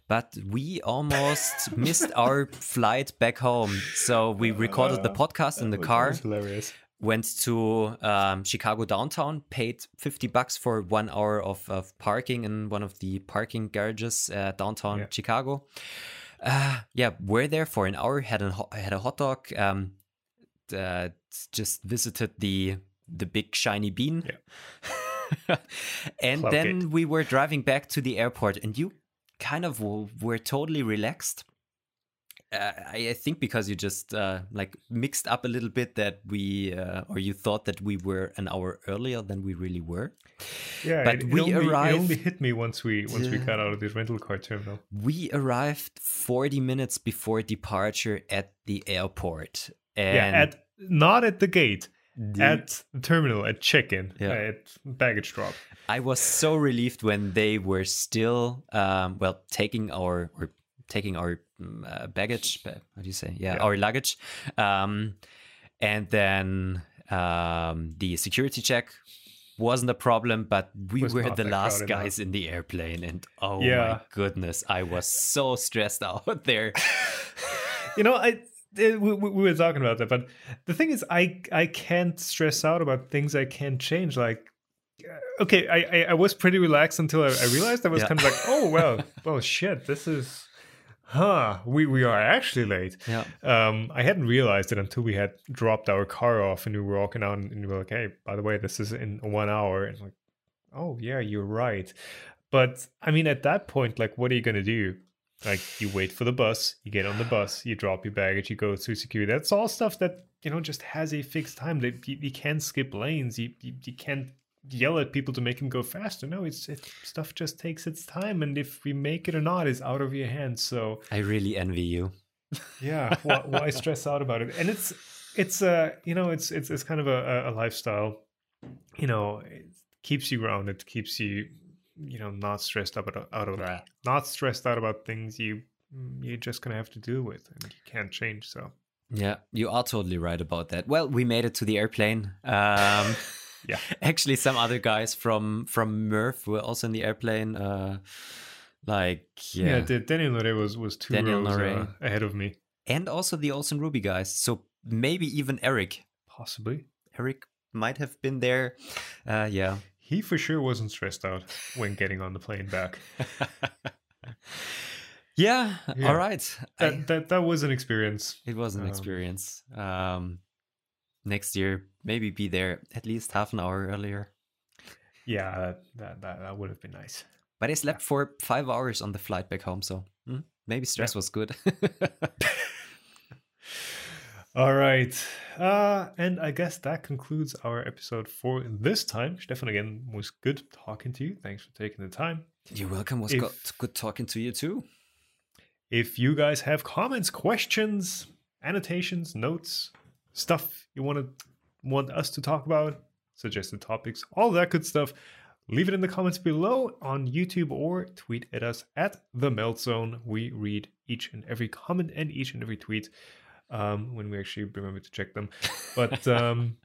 but we almost missed our flight back home so we recorded the podcast in the car hilarious went to um, Chicago downtown, paid 50 bucks for one hour of, of parking in one of the parking garages uh, downtown yeah. Chicago. Uh, yeah, we're there for an hour, had a, had a hot dog, um, uh, just visited the the big shiny bean. Yeah. and Cloud then we were driving back to the airport, and you kind of were totally relaxed uh, I, think because you just uh, like mixed up a little bit that we uh, or you thought that we were an hour earlier than we really were. Yeah, but it, we it only, arrived. It only hit me once we once we got out of the rental car terminal. We arrived forty minutes before departure at the airport. And yeah, at not at the gate. The, at the terminal at check-in yeah. at baggage drop i was so relieved when they were still um, well taking our or taking our uh, baggage. What do you say? Yeah, yeah. our luggage. Um, and then um, the security check wasn't a problem, but we were the last guys enough. in the airplane, and oh yeah. my goodness, I was so stressed out there. you know, I it, we, we, were talking about that, but the thing is, I I can't stress out about things I can't change. Like, uh, okay, I I, I was pretty relaxed until I, I realized I was yeah. kind of like, oh well, well shit, this is huh, we, we are actually late. Yeah. Um, I hadn't realized it until we had dropped our car off and we were walking out and we were like, hey, by the way, this is in one hour. And like, oh, yeah, you're right. But I mean, at that point, like, what are you gonna do? Like, you wait for the bus, you get on the bus, you drop your baggage, you go through security. That's all stuff that you know just has a fixed time. That you, you can't skip lanes. You, you you can't yell at people to make them go faster. No, it's it, stuff just takes its time, and if we make it or not is out of your hands. So I really envy you. yeah, why, why stress out about it? And it's it's uh you know it's it's it's kind of a, a lifestyle. You know, it keeps you grounded, keeps you you know not stressed out about out of Right. not stressed out about things you you're just gonna have to deal with and you can't change. So Yeah, you are totally right about that. Well, we made it to the airplane. Um, Yeah. Actually, some other guys from from MRRF were also in the airplane. Uh, like yeah, yeah, the- Daniel Norée was was two Daniel rows uh, ahead of me, and also the Olsson Ruby guys. So maybe even Eric. possibly. Eric might have been there. Uh, yeah. He for sure wasn't stressed out when getting on the plane back. yeah, Yeah. All right. That I- that, that was an experience. it was an um, experience. Um, next year, maybe be there at least half an hour earlier. Yeah, that that, that, that would have been nice. But I slept for five hours on the flight back home, so mm, maybe stress was good. All right. Uh, and I guess that concludes our episode for this time. Stefan, again, was good talking to you. Thanks for taking the time. You're welcome. Was good talking to you too. If you guys have comments, questions, annotations, notes, stuff you want to want us to talk about, suggested topics, all that good stuff, leave it in the comments below on YouTube or tweet at us at the Meltzone. We read each and every comment and each and every tweet um, when we actually remember to check them. But um,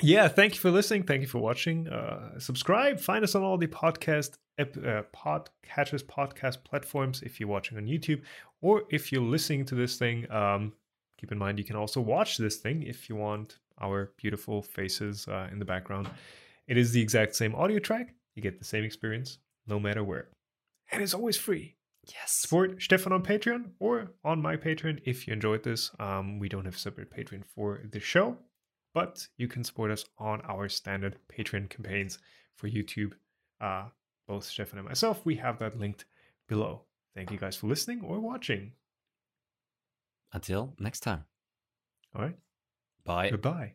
yeah, thank you for listening. Thank you for watching. Uh, subscribe. Find us on all the podcast ep- uh, podcatchers podcast platforms if you're watching on YouTube or if you're listening to this thing. Um, keep in mind you can also watch this thing if you want our beautiful faces uh, in the background. It is the exact same audio track. You get the same experience no matter where, and it's always free Yes. support Stefan on Patreon or on my Patreon if you enjoyed this. Um, we don't have a separate Patreon for the show, but you can support us on our standard Patreon campaigns for YouTube. Uh, both Stefan and myself, we have that linked below. Thank you guys for listening or watching. Until next time. All right. Bye. Goodbye.